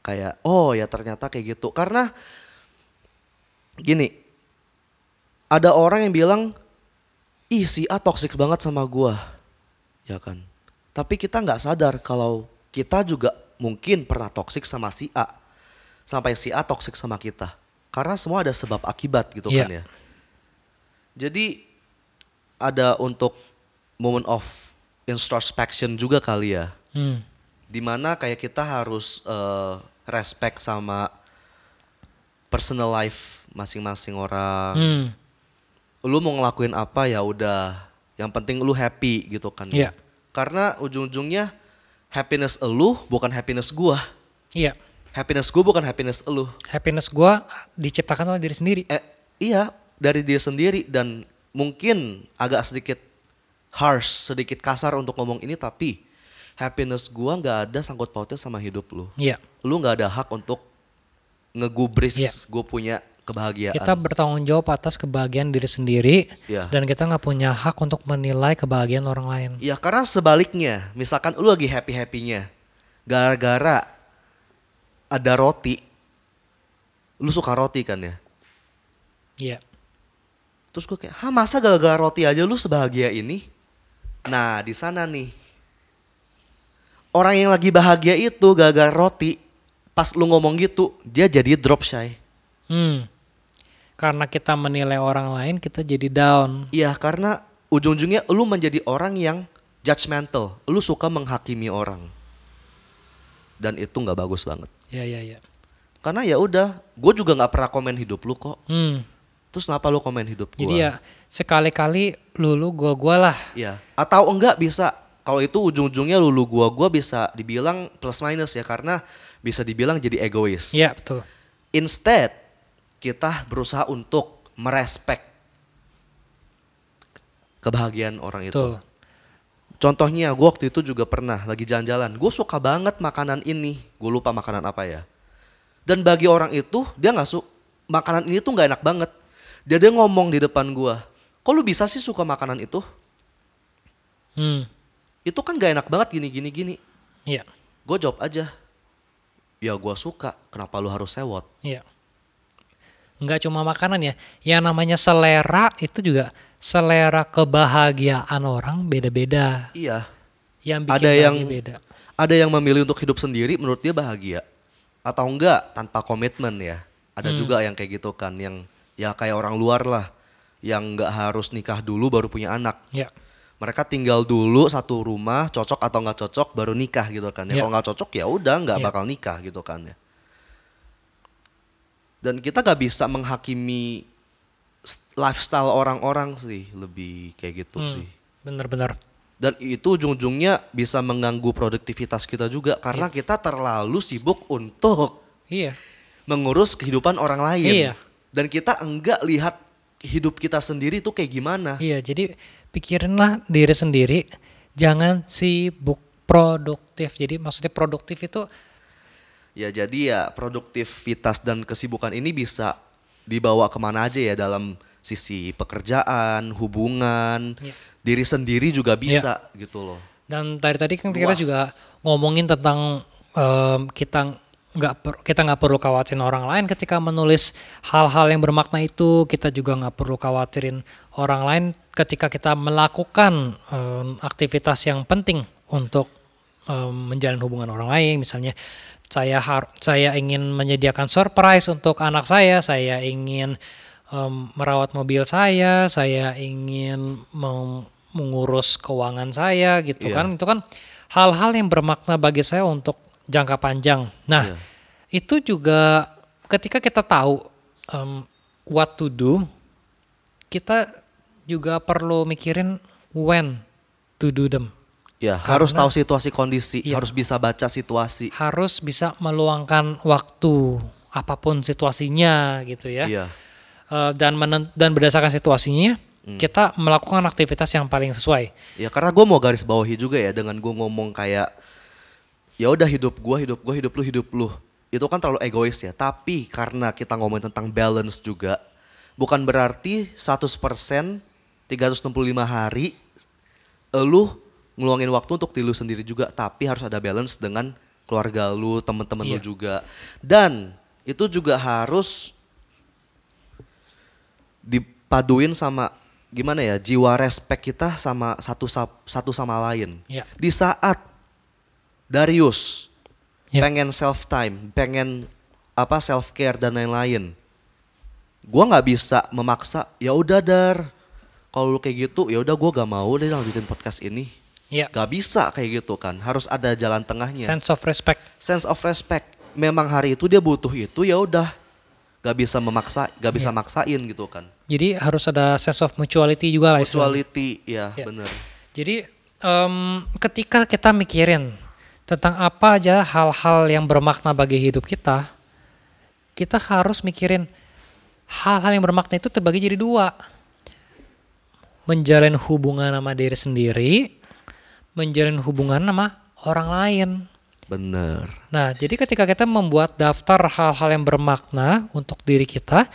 kayak oh ya ternyata kayak gitu. Karena gini, ada orang yang bilang ih si A toxic banget sama gua. Ya kan? Tapi kita nggak sadar kalau kita juga mungkin pernah toxic sama si A. Sampai si A toxic sama kita. Karena semua ada sebab akibat gitu Iya. kan ya. Jadi ada untuk moment of introspection juga kali ya. Hmm. Di mana kayak kita harus eh, respect sama personal life masing-masing orang. Hmm. Lu mau ngelakuin apa ya udah. Yang penting lu happy gitu kan. ya. Iya. Karena ujung-ujungnya happiness elu bukan happiness gua. Iya. Happiness gua bukan happiness elu. Happiness gua diciptakan oleh diri sendiri. Eh, iya, dari dia sendiri dan mungkin agak sedikit harsh, sedikit kasar untuk ngomong ini tapi happiness gua nggak ada sangkut pautnya sama hidup lu. Iya. Lu nggak ada hak untuk ngegubris Iya. gue punya kebahagiaan. Kita bertanggung jawab atas kebahagiaan diri sendiri Iya. dan kita nggak punya hak untuk menilai kebahagiaan orang lain. Ya karena sebaliknya, misalkan lu lagi happy happynya, gara-gara ada roti, lu suka roti kan ya? Iya. Terus gue kayak, hah masa gara-gara roti aja lu sebahagia ini? Nah di sana nih, orang yang lagi bahagia itu gara-gara roti, pas lu ngomong gitu, dia jadi drop shy. Hmm. Karena kita menilai orang lain, kita jadi down. Iya karena ujung-ujungnya lu menjadi orang yang judgmental, lu suka menghakimi orang, dan itu nggak bagus banget. Ya, ya, ya. Karena ya udah, gue juga nggak pernah komen hidup lu kok. Hmm. Terus kenapa lu komen hidup gue? Jadi ya sekali-kali lulu gua gua lah. Ya, atau enggak bisa kalau itu ujung-ujungnya lulu gua gua bisa dibilang plus minus ya karena bisa dibilang jadi egois. Iya betul. Instead kita berusaha untuk merespek kebahagiaan orang itu. Betul. Contohnya gue waktu itu juga pernah lagi jalan-jalan. Gue suka banget makanan ini. Gue lupa makanan apa ya. Dan bagi orang itu dia nggak su makanan ini tuh nggak enak banget. Dia dia ngomong di depan gue. Kok lu bisa sih suka makanan itu? Hmm. Itu kan gak enak banget gini gini gini. Iya. Gue jawab aja. Ya gue suka. Kenapa lu harus sewot? Iya. Nggak cuma makanan ya. Yang namanya selera itu juga selera kebahagiaan orang beda-beda. Iya. Yang bikin Ada yang beda. ada yang memilih untuk hidup sendiri menurut dia bahagia atau enggak tanpa komitmen ya. Ada juga yang kayak gitu kan yang ya kayak orang luar lah yang nggak harus nikah dulu baru punya anak. Ya. Mereka tinggal dulu satu rumah cocok atau nggak cocok baru nikah gitu kan. Ya Iya. kalau nggak cocok ya udah nggak Iya. bakal nikah gitu kan ya. Dan kita nggak bisa menghakimi lifestyle orang-orang sih lebih kayak gitu Hmm. sih. Bener-bener. Dan itu ujung-ujungnya bisa mengganggu produktivitas kita juga karena kita terlalu sibuk untuk Iya. mengurus kehidupan orang lain. Iya. Dan kita enggak lihat hidup kita sendiri itu kayak gimana. Iya, jadi pikirinlah diri sendiri, jangan sibuk produktif. Jadi maksudnya produktif itu Ya jadi ya produktivitas dan kesibukan ini bisa dibawa ke mana aja ya dalam sisi pekerjaan, hubungan, Iya. diri sendiri juga bisa gitu loh. dan tadi tadi kan kita Luas. juga ngomongin tentang em, kita nggak per- kita nggak perlu khawatirin orang lain ketika menulis hal-hal yang bermakna itu. Kita juga nggak perlu khawatirin orang lain ketika kita melakukan em, aktivitas yang penting untuk em, menjalin hubungan orang lain. Misalnya saya har saya ingin menyediakan surprise untuk anak saya saya ingin em, merawat mobil saya saya ingin meng- mengurus keuangan saya gitu Iya. kan. Itu kan hal-hal yang bermakna bagi saya untuk jangka panjang nah Iya. itu juga ketika kita tahu em, what to do kita juga perlu mikirin when to do them Ya, harus tahu situasi kondisi, Iya. harus bisa baca situasi. harus bisa meluangkan waktu apa pun situasinya gitu ya Iya. Eh, dan menen- dan berdasarkan situasinya Hmm. kita melakukan aktivitas yang paling sesuai Ya karena gue mau garis bawahi juga ya dengan gue ngomong kayak ya udah hidup gue hidup gue hidup lu hidup lu itu kan terlalu egois ya tapi karena kita ngomongin tentang balance juga bukan berarti 100% 365 hari lu ngeluangin waktu untuk diri lu sendiri juga tapi harus ada balance dengan keluarga lu temen-temen lu Iya. juga dan itu juga harus dipaduin sama gimana ya jiwa respect kita sama satu sa- satu sama lain. Iya. Di saat Darius Iya. pengen self time, pengen apa self care dan lain-lain, gua nggak bisa memaksa. Ya udah dar, kalau lu kayak gitu, ya udah gua gak mau deh lanjutin podcast ini. ya Gak bisa kayak gitu kan, harus ada jalan tengahnya sense of respect sense of respect. Memang hari itu dia butuh itu ya udah. Gak bisa memaksa, gak bisa Iya. maksain gitu kan. jadi harus ada sense of mutuality juga lah istilahnya. Mutuality, ya Iya. bener. Jadi em, ketika kita mikirin tentang apa aja hal-hal yang bermakna bagi hidup kita, kita harus mikirin hal-hal yang bermakna itu terbagi jadi dua. Menjalin hubungan sama diri sendiri, menjalin hubungan sama orang lain. Bener. Nah, jadi ketika kita membuat daftar hal-hal yang bermakna untuk diri kita,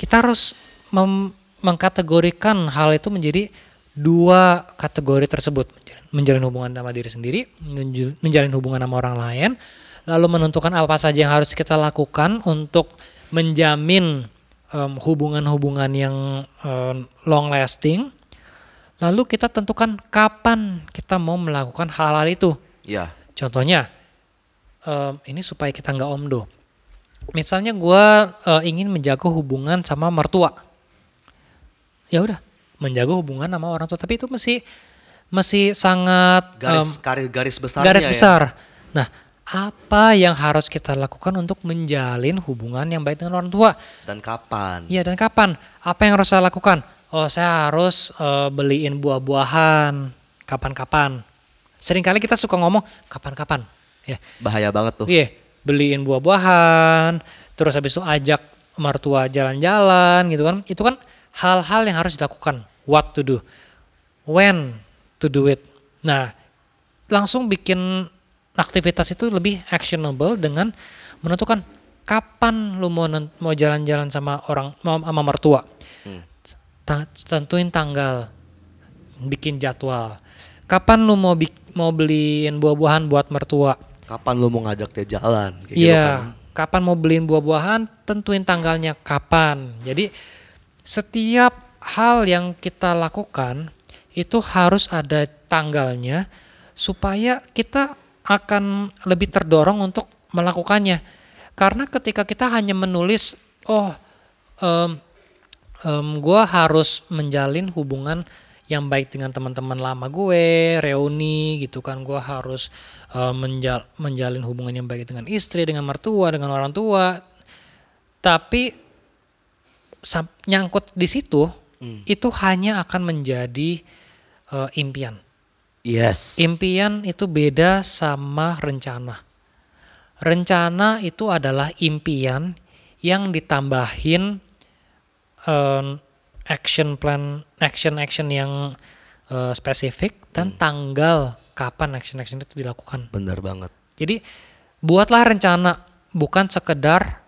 kita harus mem- mengkategorikan hal itu menjadi dua kategori tersebut. Menjalin hubungan sama diri sendiri, menjalin hubungan sama orang lain, lalu menentukan apa saja yang harus kita lakukan untuk menjamin em, hubungan-hubungan yang em, long lasting. Lalu kita tentukan kapan kita mau melakukan hal-hal itu. Ya. Contohnya, em, ini supaya kita nggak omdo. Misalnya gua eh, ingin menjaga hubungan sama mertua, ya udah menjaga hubungan sama orang tua. Tapi itu masih masih sangat Garis em, garis garis besarnya garis ya. besar. Nah, apa yang harus kita lakukan untuk menjalin hubungan yang baik dengan orang tua? Dan kapan? Iya dan kapan? Apa yang harus saya lakukan? Oh saya harus eh, beliin buah-buahan. Kapan-kapan? Seringkali kita suka ngomong kapan-kapan. Ya, Bahaya banget tuh. iya beliin buah-buahan. Terus habis itu ajak mertua jalan-jalan gitu kan. Itu kan hal-hal yang harus dilakukan. What to do? When to do it? Nah, langsung bikin aktivitas itu lebih actionable dengan menentukan kapan lu mau mau jalan-jalan sama orang mau sama mertua. Hmm. Ta- tentuin tanggal, bikin jadwal. Kapan lu mau mau beliin buah-buahan buat mertua? Kapan lu mau ngajak dia jalan? Gitu Iya. kan. Kapan mau beliin buah-buahan? Tentuin tanggalnya kapan. Jadi setiap hal yang kita lakukan itu harus ada tanggalnya supaya kita akan lebih terdorong untuk melakukannya. Karena ketika kita hanya menulis, oh, em, em, gue harus menjalin hubungan yang baik dengan teman-teman lama gue, reuni gitu kan, gue harus eh, menjal- menjalin hubungan yang baik dengan istri, dengan mertua, dengan orang tua. Tapi nyangkut di situ, itu hanya akan menjadi eh, impian. Yes. Impian itu beda sama rencana. Rencana itu adalah impian yang ditambahin em, action plan, action action yang eh, spesifik dan tanggal kapan action action itu dilakukan. Bener banget. Jadi buatlah rencana, bukan sekedar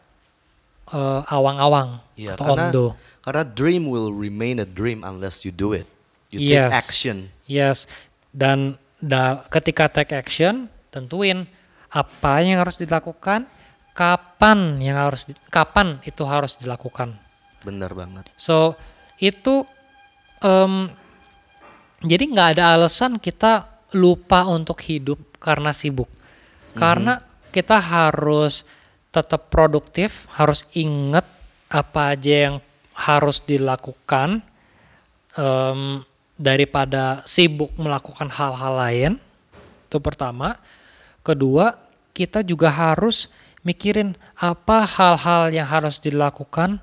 eh, awang-awang Iya, atau karena omdo. karena dream will remain a dream unless you do it. You Yes. take action. Yes, dan da- ketika take action, tentuin apa yang harus dilakukan, kapan yang harus di- kapan itu harus dilakukan. Bener banget. So itu em, jadi nggak ada alasan kita lupa untuk hidup karena sibuk, karena kita harus tetap produktif, harus ingat apa aja yang harus dilakukan em, daripada sibuk melakukan hal-hal lain. Itu pertama. Kedua, kita juga harus mikirin apa hal-hal yang harus dilakukan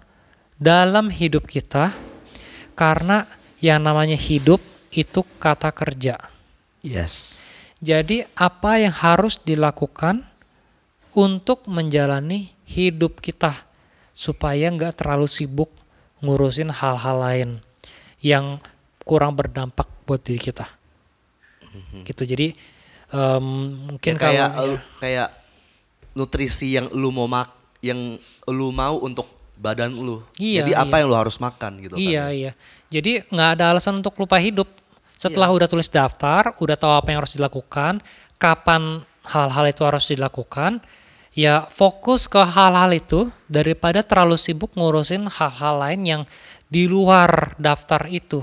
dalam hidup kita karena yang namanya hidup itu kata kerja. Yes. Jadi apa yang harus dilakukan untuk menjalani hidup kita supaya nggak terlalu sibuk ngurusin hal-hal lain yang kurang berdampak buat diri kita. Gitu. Jadi em, mungkin Ya, kayak kalau lu- kayak nutrisi yang lu mau mak yang lu mau untuk badan lu. Iya, Jadi apa iya. yang lu harus makan gitu Iya kan. iya. Jadi nggak ada alasan untuk lupa hidup. Setelah Iya. udah tulis daftar, udah tahu apa yang harus dilakukan, kapan hal-hal itu harus dilakukan, ya fokus ke hal-hal itu daripada terlalu sibuk ngurusin hal-hal lain yang di luar daftar itu.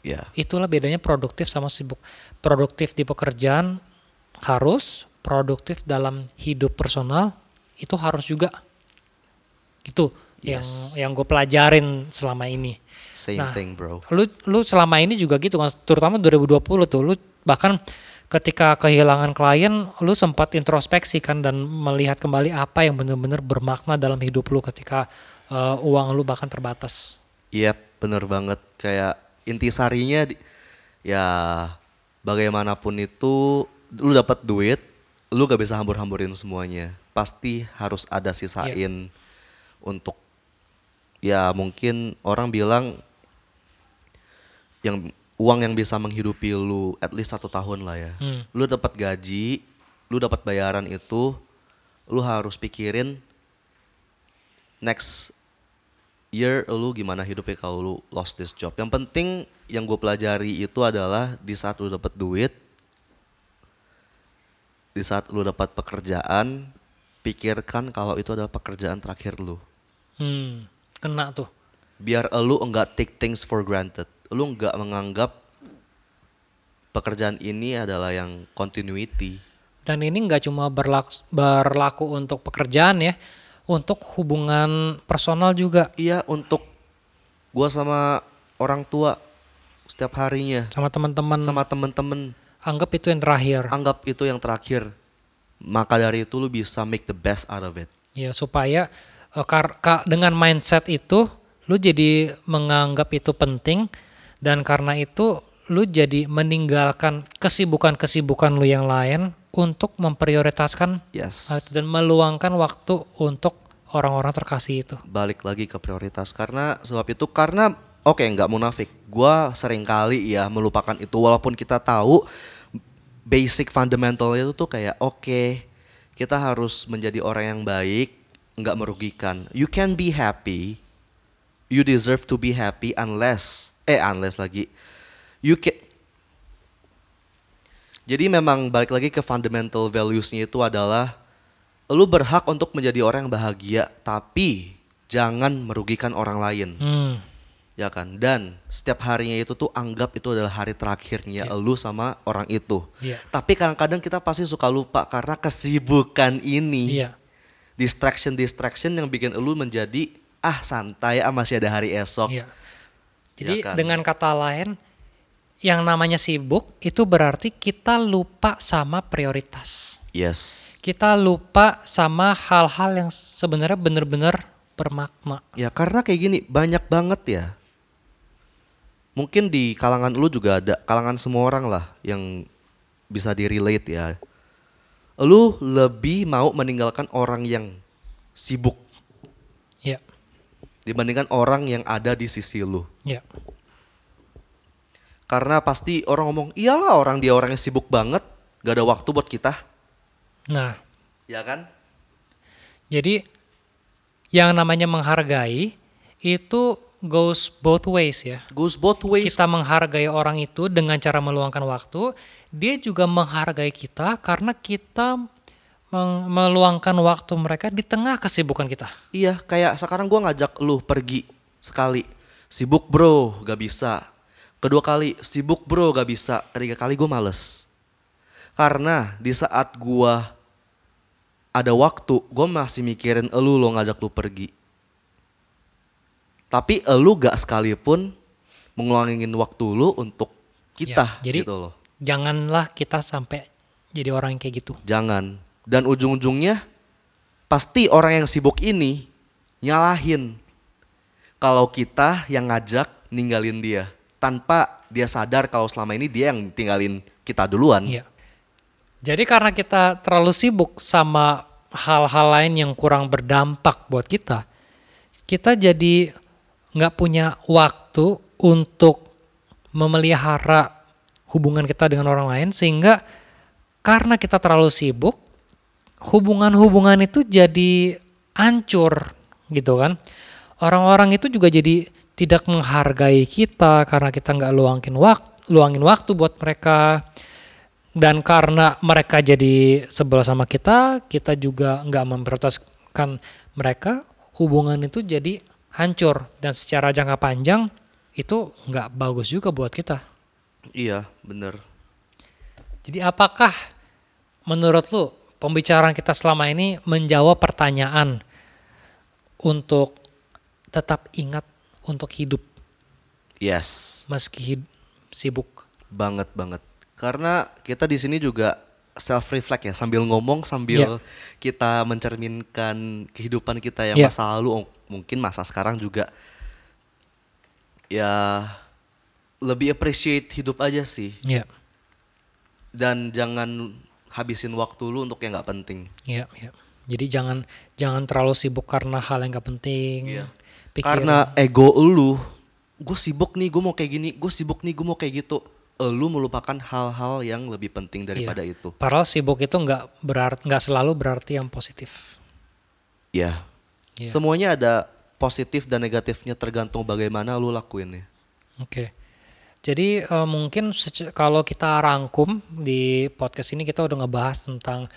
Iya. Itulah bedanya produktif sama sibuk. Produktif di pekerjaan harus, produktif dalam hidup personal itu harus juga. Gitu yang Yes. yang gue pelajarin selama ini Same Nah, thing, bro. lu lu selama ini juga gitu kan terutama 2020 tuh lu bahkan ketika kehilangan klien lu sempat introspeksi kan dan melihat kembali apa yang benar-benar bermakna dalam hidup lu ketika uh, uang lu bahkan terbatas Iya, bener banget. Kayak intisarinya di- ya bagaimanapun itu lu dapat duit, lu gak bisa hambur-hamburin semuanya. Pasti harus ada sisain untuk ya mungkin orang bilang yang uang yang bisa menghidupi lu at least satu tahun lah ya. Hmm. Lu dapat gaji lu dapat bayaran itu lu harus pikirin next year lu gimana hidupnya kalau lu lost this job. Yang penting yang gue pelajari itu adalah di saat lu dapat duit, di saat lu dapat pekerjaan, pikirkan kalau itu adalah pekerjaan terakhir lu. Hmm, kena tuh. Biar lu enggak take things for granted. Lu enggak menganggap pekerjaan ini adalah yang continuity. Dan ini nggak cuma berlaku, berlaku untuk pekerjaan ya, untuk hubungan personal juga Iya untuk gua sama orang tua setiap harinya, sama teman-teman. sama temen-temen Anggap itu yang terakhir. anggap itu yang terakhir. Maka dari itu lu bisa make the best out of it. Ya supaya eh, kar- ka- dengan mindset itu lu jadi menganggap itu penting dan karena itu lu jadi meninggalkan kesibukan-kesibukan lu yang lain untuk memprioritaskan Yes. hal itu dan meluangkan waktu untuk orang-orang terkasih itu. Balik lagi ke prioritas karena sebab itu karena oke nggak munafik. Gua sering kali ya melupakan itu walaupun kita tahu basic fundamentalnya itu tuh kayak oke kita harus menjadi orang yang baik, nggak merugikan. You can be happy, you deserve to be happy unless eh unless lagi you can jadi memang balik lagi ke fundamental values-nya itu adalah lu berhak untuk menjadi orang yang bahagia tapi jangan merugikan orang lain Hmm, ya kan dan setiap harinya itu tuh anggap itu adalah hari terakhirnya lu sama orang itu Iya. tapi kadang-kadang kita pasti suka lupa karena kesibukan ini iya. distraction distraction yang bikin lu menjadi ah santai ah masih ada hari esok Iya. Jadi kan? dengan kata lain, yang namanya sibuk itu berarti kita lupa sama prioritas. yes Kita lupa sama hal-hal yang sebenarnya benar-benar bermakna. Ya karena kayak gini banyak banget ya. Mungkin di kalangan lu juga ada kalangan semua orang lah yang bisa di relate ya. Lu lebih mau meninggalkan orang yang sibuk Ya, dibandingkan orang yang ada di sisi lu. ya, Karena pasti orang ngomong, iyalah orang dia orang yang sibuk banget, gak ada waktu buat kita, Nah, ya kan? jadi yang namanya menghargai itu goes both ways ya. Goes both ways. Kita menghargai orang itu dengan cara meluangkan waktu, dia juga menghargai kita karena kita meluangkan waktu mereka di tengah kesibukan kita. Iya, kayak sekarang gua ngajak lu pergi sekali. Sibuk bro, gak bisa. Kedua kali, sibuk bro, gak bisa. Ketiga kali gue males. Karena di saat gua ada waktu, gue masih mikirin elu lo ngajak lu pergi. Tapi elu gak sekalipun mengulangi waktu lu untuk kita Ya, jadi gitu loh. janganlah kita sampai jadi orang yang kayak gitu. Jangan. Dan ujung-ujungnya pasti orang yang sibuk ini nyalahin kalau kita yang ngajak ninggalin dia tanpa dia sadar kalau selama ini dia yang tinggalin kita duluan. Iya. Jadi karena kita terlalu sibuk sama hal-hal lain yang kurang berdampak buat kita, kita jadi nggak punya waktu untuk memelihara hubungan kita dengan orang lain sehingga karena kita terlalu sibuk, hubungan-hubungan itu jadi hancur gitu kan. Orang-orang itu juga jadi tidak menghargai kita karena kita nggak luangin waktu, luangin waktu buat mereka. Dan karena mereka jadi sebel sama kita, kita juga nggak memprioritaskan mereka, hubungan itu jadi hancur. Dan secara jangka panjang itu nggak bagus juga buat kita. Iya, bener. Jadi apakah menurut lu pembicaraan kita selama ini menjawab pertanyaan untuk tetap ingat untuk hidup Yes, meski hid- sibuk? banget banget. Karena kita di sini juga self reflect ya sambil ngomong sambil kita mencerminkan kehidupan kita yang Iya. masa lalu oh, mungkin masa sekarang juga ya lebih appreciate hidup aja sih Iya, dan jangan habisin waktu lu untuk yang nggak penting. iya, iya. Jadi jangan jangan terlalu sibuk karena hal yang gak penting. Iya. Pikirin- Karena ego lu, gue sibuk nih, gue mau kayak gini, gue sibuk nih, gue mau kayak gitu. lu melupakan hal-hal yang lebih penting daripada Iya. itu. Padahal sibuk itu nggak berarti nggak selalu berarti yang positif. Ya. Iya. Semuanya ada positif dan negatifnya tergantung bagaimana lu lakuinnya. Oke. Jadi eh, mungkin kalau kita rangkum di podcast ini kita udah ngebahas tentang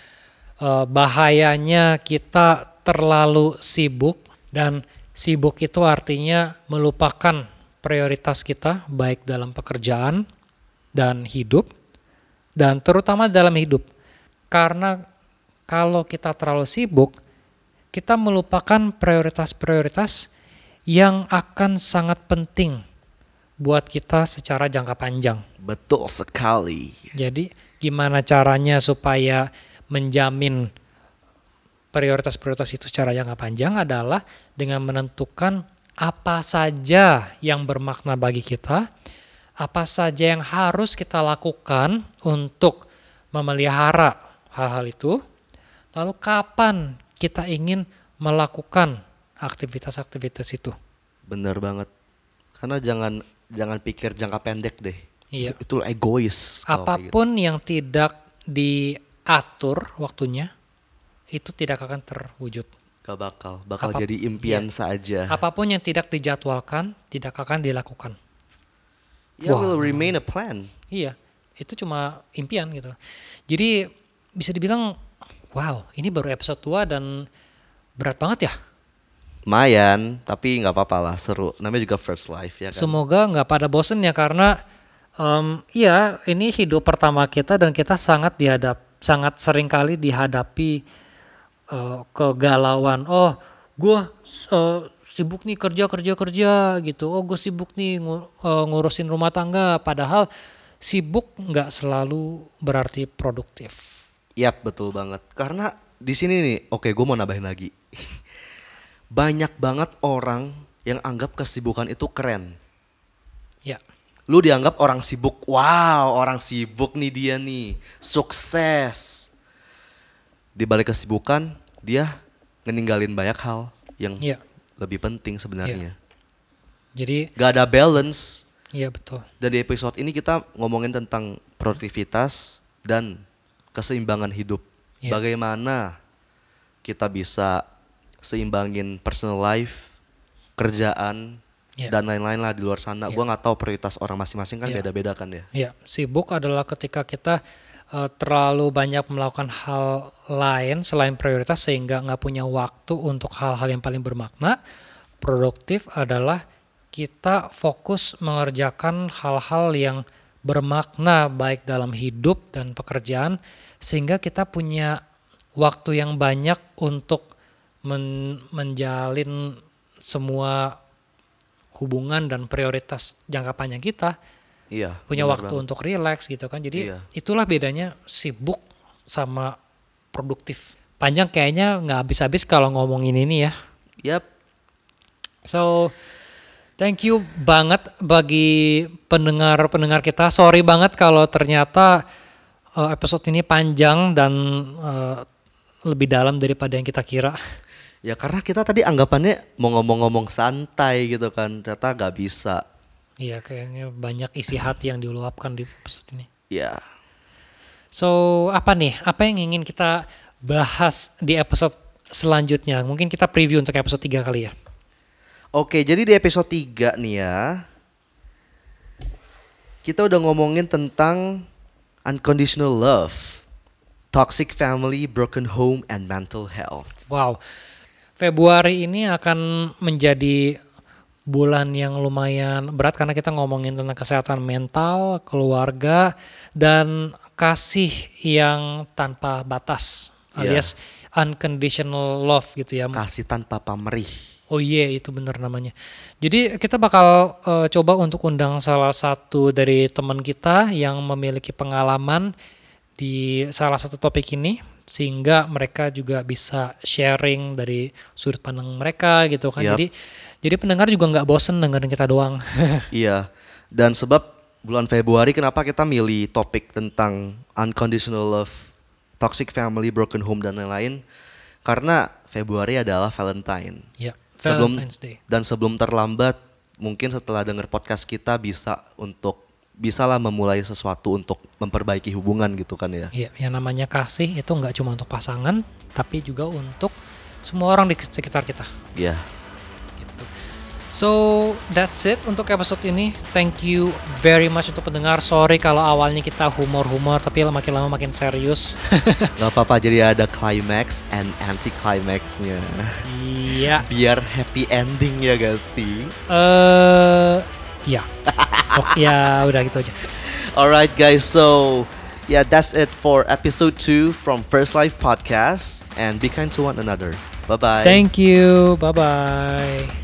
eh, bahayanya kita terlalu sibuk dan sibuk itu artinya melupakan prioritas kita baik dalam pekerjaan dan hidup dan terutama dalam hidup. Karena kalau kita terlalu sibuk, kita melupakan prioritas-prioritas yang akan sangat penting buat kita secara jangka panjang. Betul sekali. Jadi gimana caranya supaya menjamin prioritas-prioritas itu secara jangka panjang adalah dengan menentukan apa saja yang bermakna bagi kita, apa saja yang harus kita lakukan untuk memelihara hal-hal itu, lalu kapan kita ingin melakukan aktivitas-aktivitas itu. Bener banget. Karena jangan jangan pikir jangka pendek deh. Iya. Itu egois. gitu. Apa pun yang tidak diatur waktunya itu tidak akan terwujud. Gak bakal, bakal Apap- jadi impian iya. saja. Apa pun yang tidak dijadwalkan tidak akan dilakukan. Ya Wah. will remain a plan. Iya, itu cuma impian gitu. Jadi bisa dibilang wow, ini baru episode 2 dan berat banget ya. Lumayan, tapi nggak apa-apa lah, seru. Namanya juga first life ya kan. Semoga nggak pada bosen ya karena em, iya ini hidup pertama kita dan kita sangat dihadap sangat sering kali dihadapi eh, kegalauan. Oh, gue sibuk nih kerja kerja kerja gitu. Oh, gue sibuk nih ngu- eh, ngurusin rumah tangga. Padahal sibuk nggak selalu berarti produktif. Yap, betul banget. Karena di sini nih, oke gue mau nambahin lagi. Banyak banget orang yang anggap kesibukan itu keren. Ya, Lu dianggap orang sibuk, wow orang sibuk nih dia nih, sukses. Di balik kesibukan, dia ngeninggalin banyak hal yang Iya. lebih penting sebenarnya. jadi Gak ada balance. iya betul. Dan di episode ini kita ngomongin tentang produktivitas dan keseimbangan hidup. Iya. Bagaimana kita bisa seimbangin personal life, kerjaan, Iya. dan lain-lain lah di luar sana. Iya. Gua nggak tahu prioritas orang masing-masing kan Iya. beda-beda kan ya. Ya, sibuk adalah ketika kita eh, terlalu banyak melakukan hal lain selain prioritas sehingga nggak punya waktu untuk hal-hal yang paling bermakna. Produktif adalah kita fokus mengerjakan hal-hal yang bermakna baik dalam hidup dan pekerjaan sehingga kita punya waktu yang banyak untuk men- menjalin semua hubungan dan prioritas jangka panjang kita Iya. punya waktu banget. untuk relax gitu kan. Jadi Iya. itulah bedanya sibuk sama produktif. Panjang kayaknya nggak habis-habis kalau ngomongin ini ya. Yap. So thank you banget bagi pendengar-pendengar kita. Sorry banget kalau ternyata uh, episode ini panjang dan uh, lebih dalam daripada yang kita kira. Ya karena kita tadi anggapannya mau ngomong-ngomong santai gitu kan, ternyata nggak bisa. Iya kayaknya banyak isi hati yang diluapkan di episode ini. Ya. So, apa nih? Apa yang ingin kita bahas di episode selanjutnya? Mungkin kita preview untuk episode 3 kali ya. Oke, jadi di episode 3 nih ya. Kita udah ngomongin tentang unconditional love, toxic family, broken home, and mental health. Wow. Februari ini akan menjadi bulan yang lumayan berat karena kita ngomongin tentang kesehatan mental, keluarga, dan kasih yang tanpa batas Iya. alias unconditional love gitu ya. Kasih tanpa pamrih. Oh iya itu benar namanya. Jadi kita bakal eh, coba untuk undang salah satu dari teman kita yang memiliki pengalaman di salah satu topik ini sehingga mereka juga bisa sharing dari sudut pandang mereka gitu kan. Yap. Jadi jadi pendengar juga nggak bosen dengerin kita doang. Iya. Dan sebab bulan Februari kenapa kita milih topik tentang unconditional love, toxic family, broken home dan lain-lain? Karena Februari adalah Valentine. ya. Sebelum Valentine's Day. dan sebelum terlambat, mungkin setelah denger podcast kita bisa untuk bisalah memulai sesuatu untuk memperbaiki hubungan gitu kan ya. Iya, yang namanya kasih itu nggak cuma untuk pasangan, tapi juga untuk semua orang di sekitar kita. Iya. So that's it untuk episode ini. Thank you very much untuk pendengar. Sorry kalau awalnya kita humor-humor, tapi makin lama makin serius. Gak apa-apa jadi ada climax and anti climaxnya. Iya. Biar happy ending ya gak sih? Eh, ya. Oke, ya udah gitu aja. Alright guys, so yeah, that's it for episode 2 from First Life Podcast and be kind to one another. Bye bye. Thank you. Bye bye.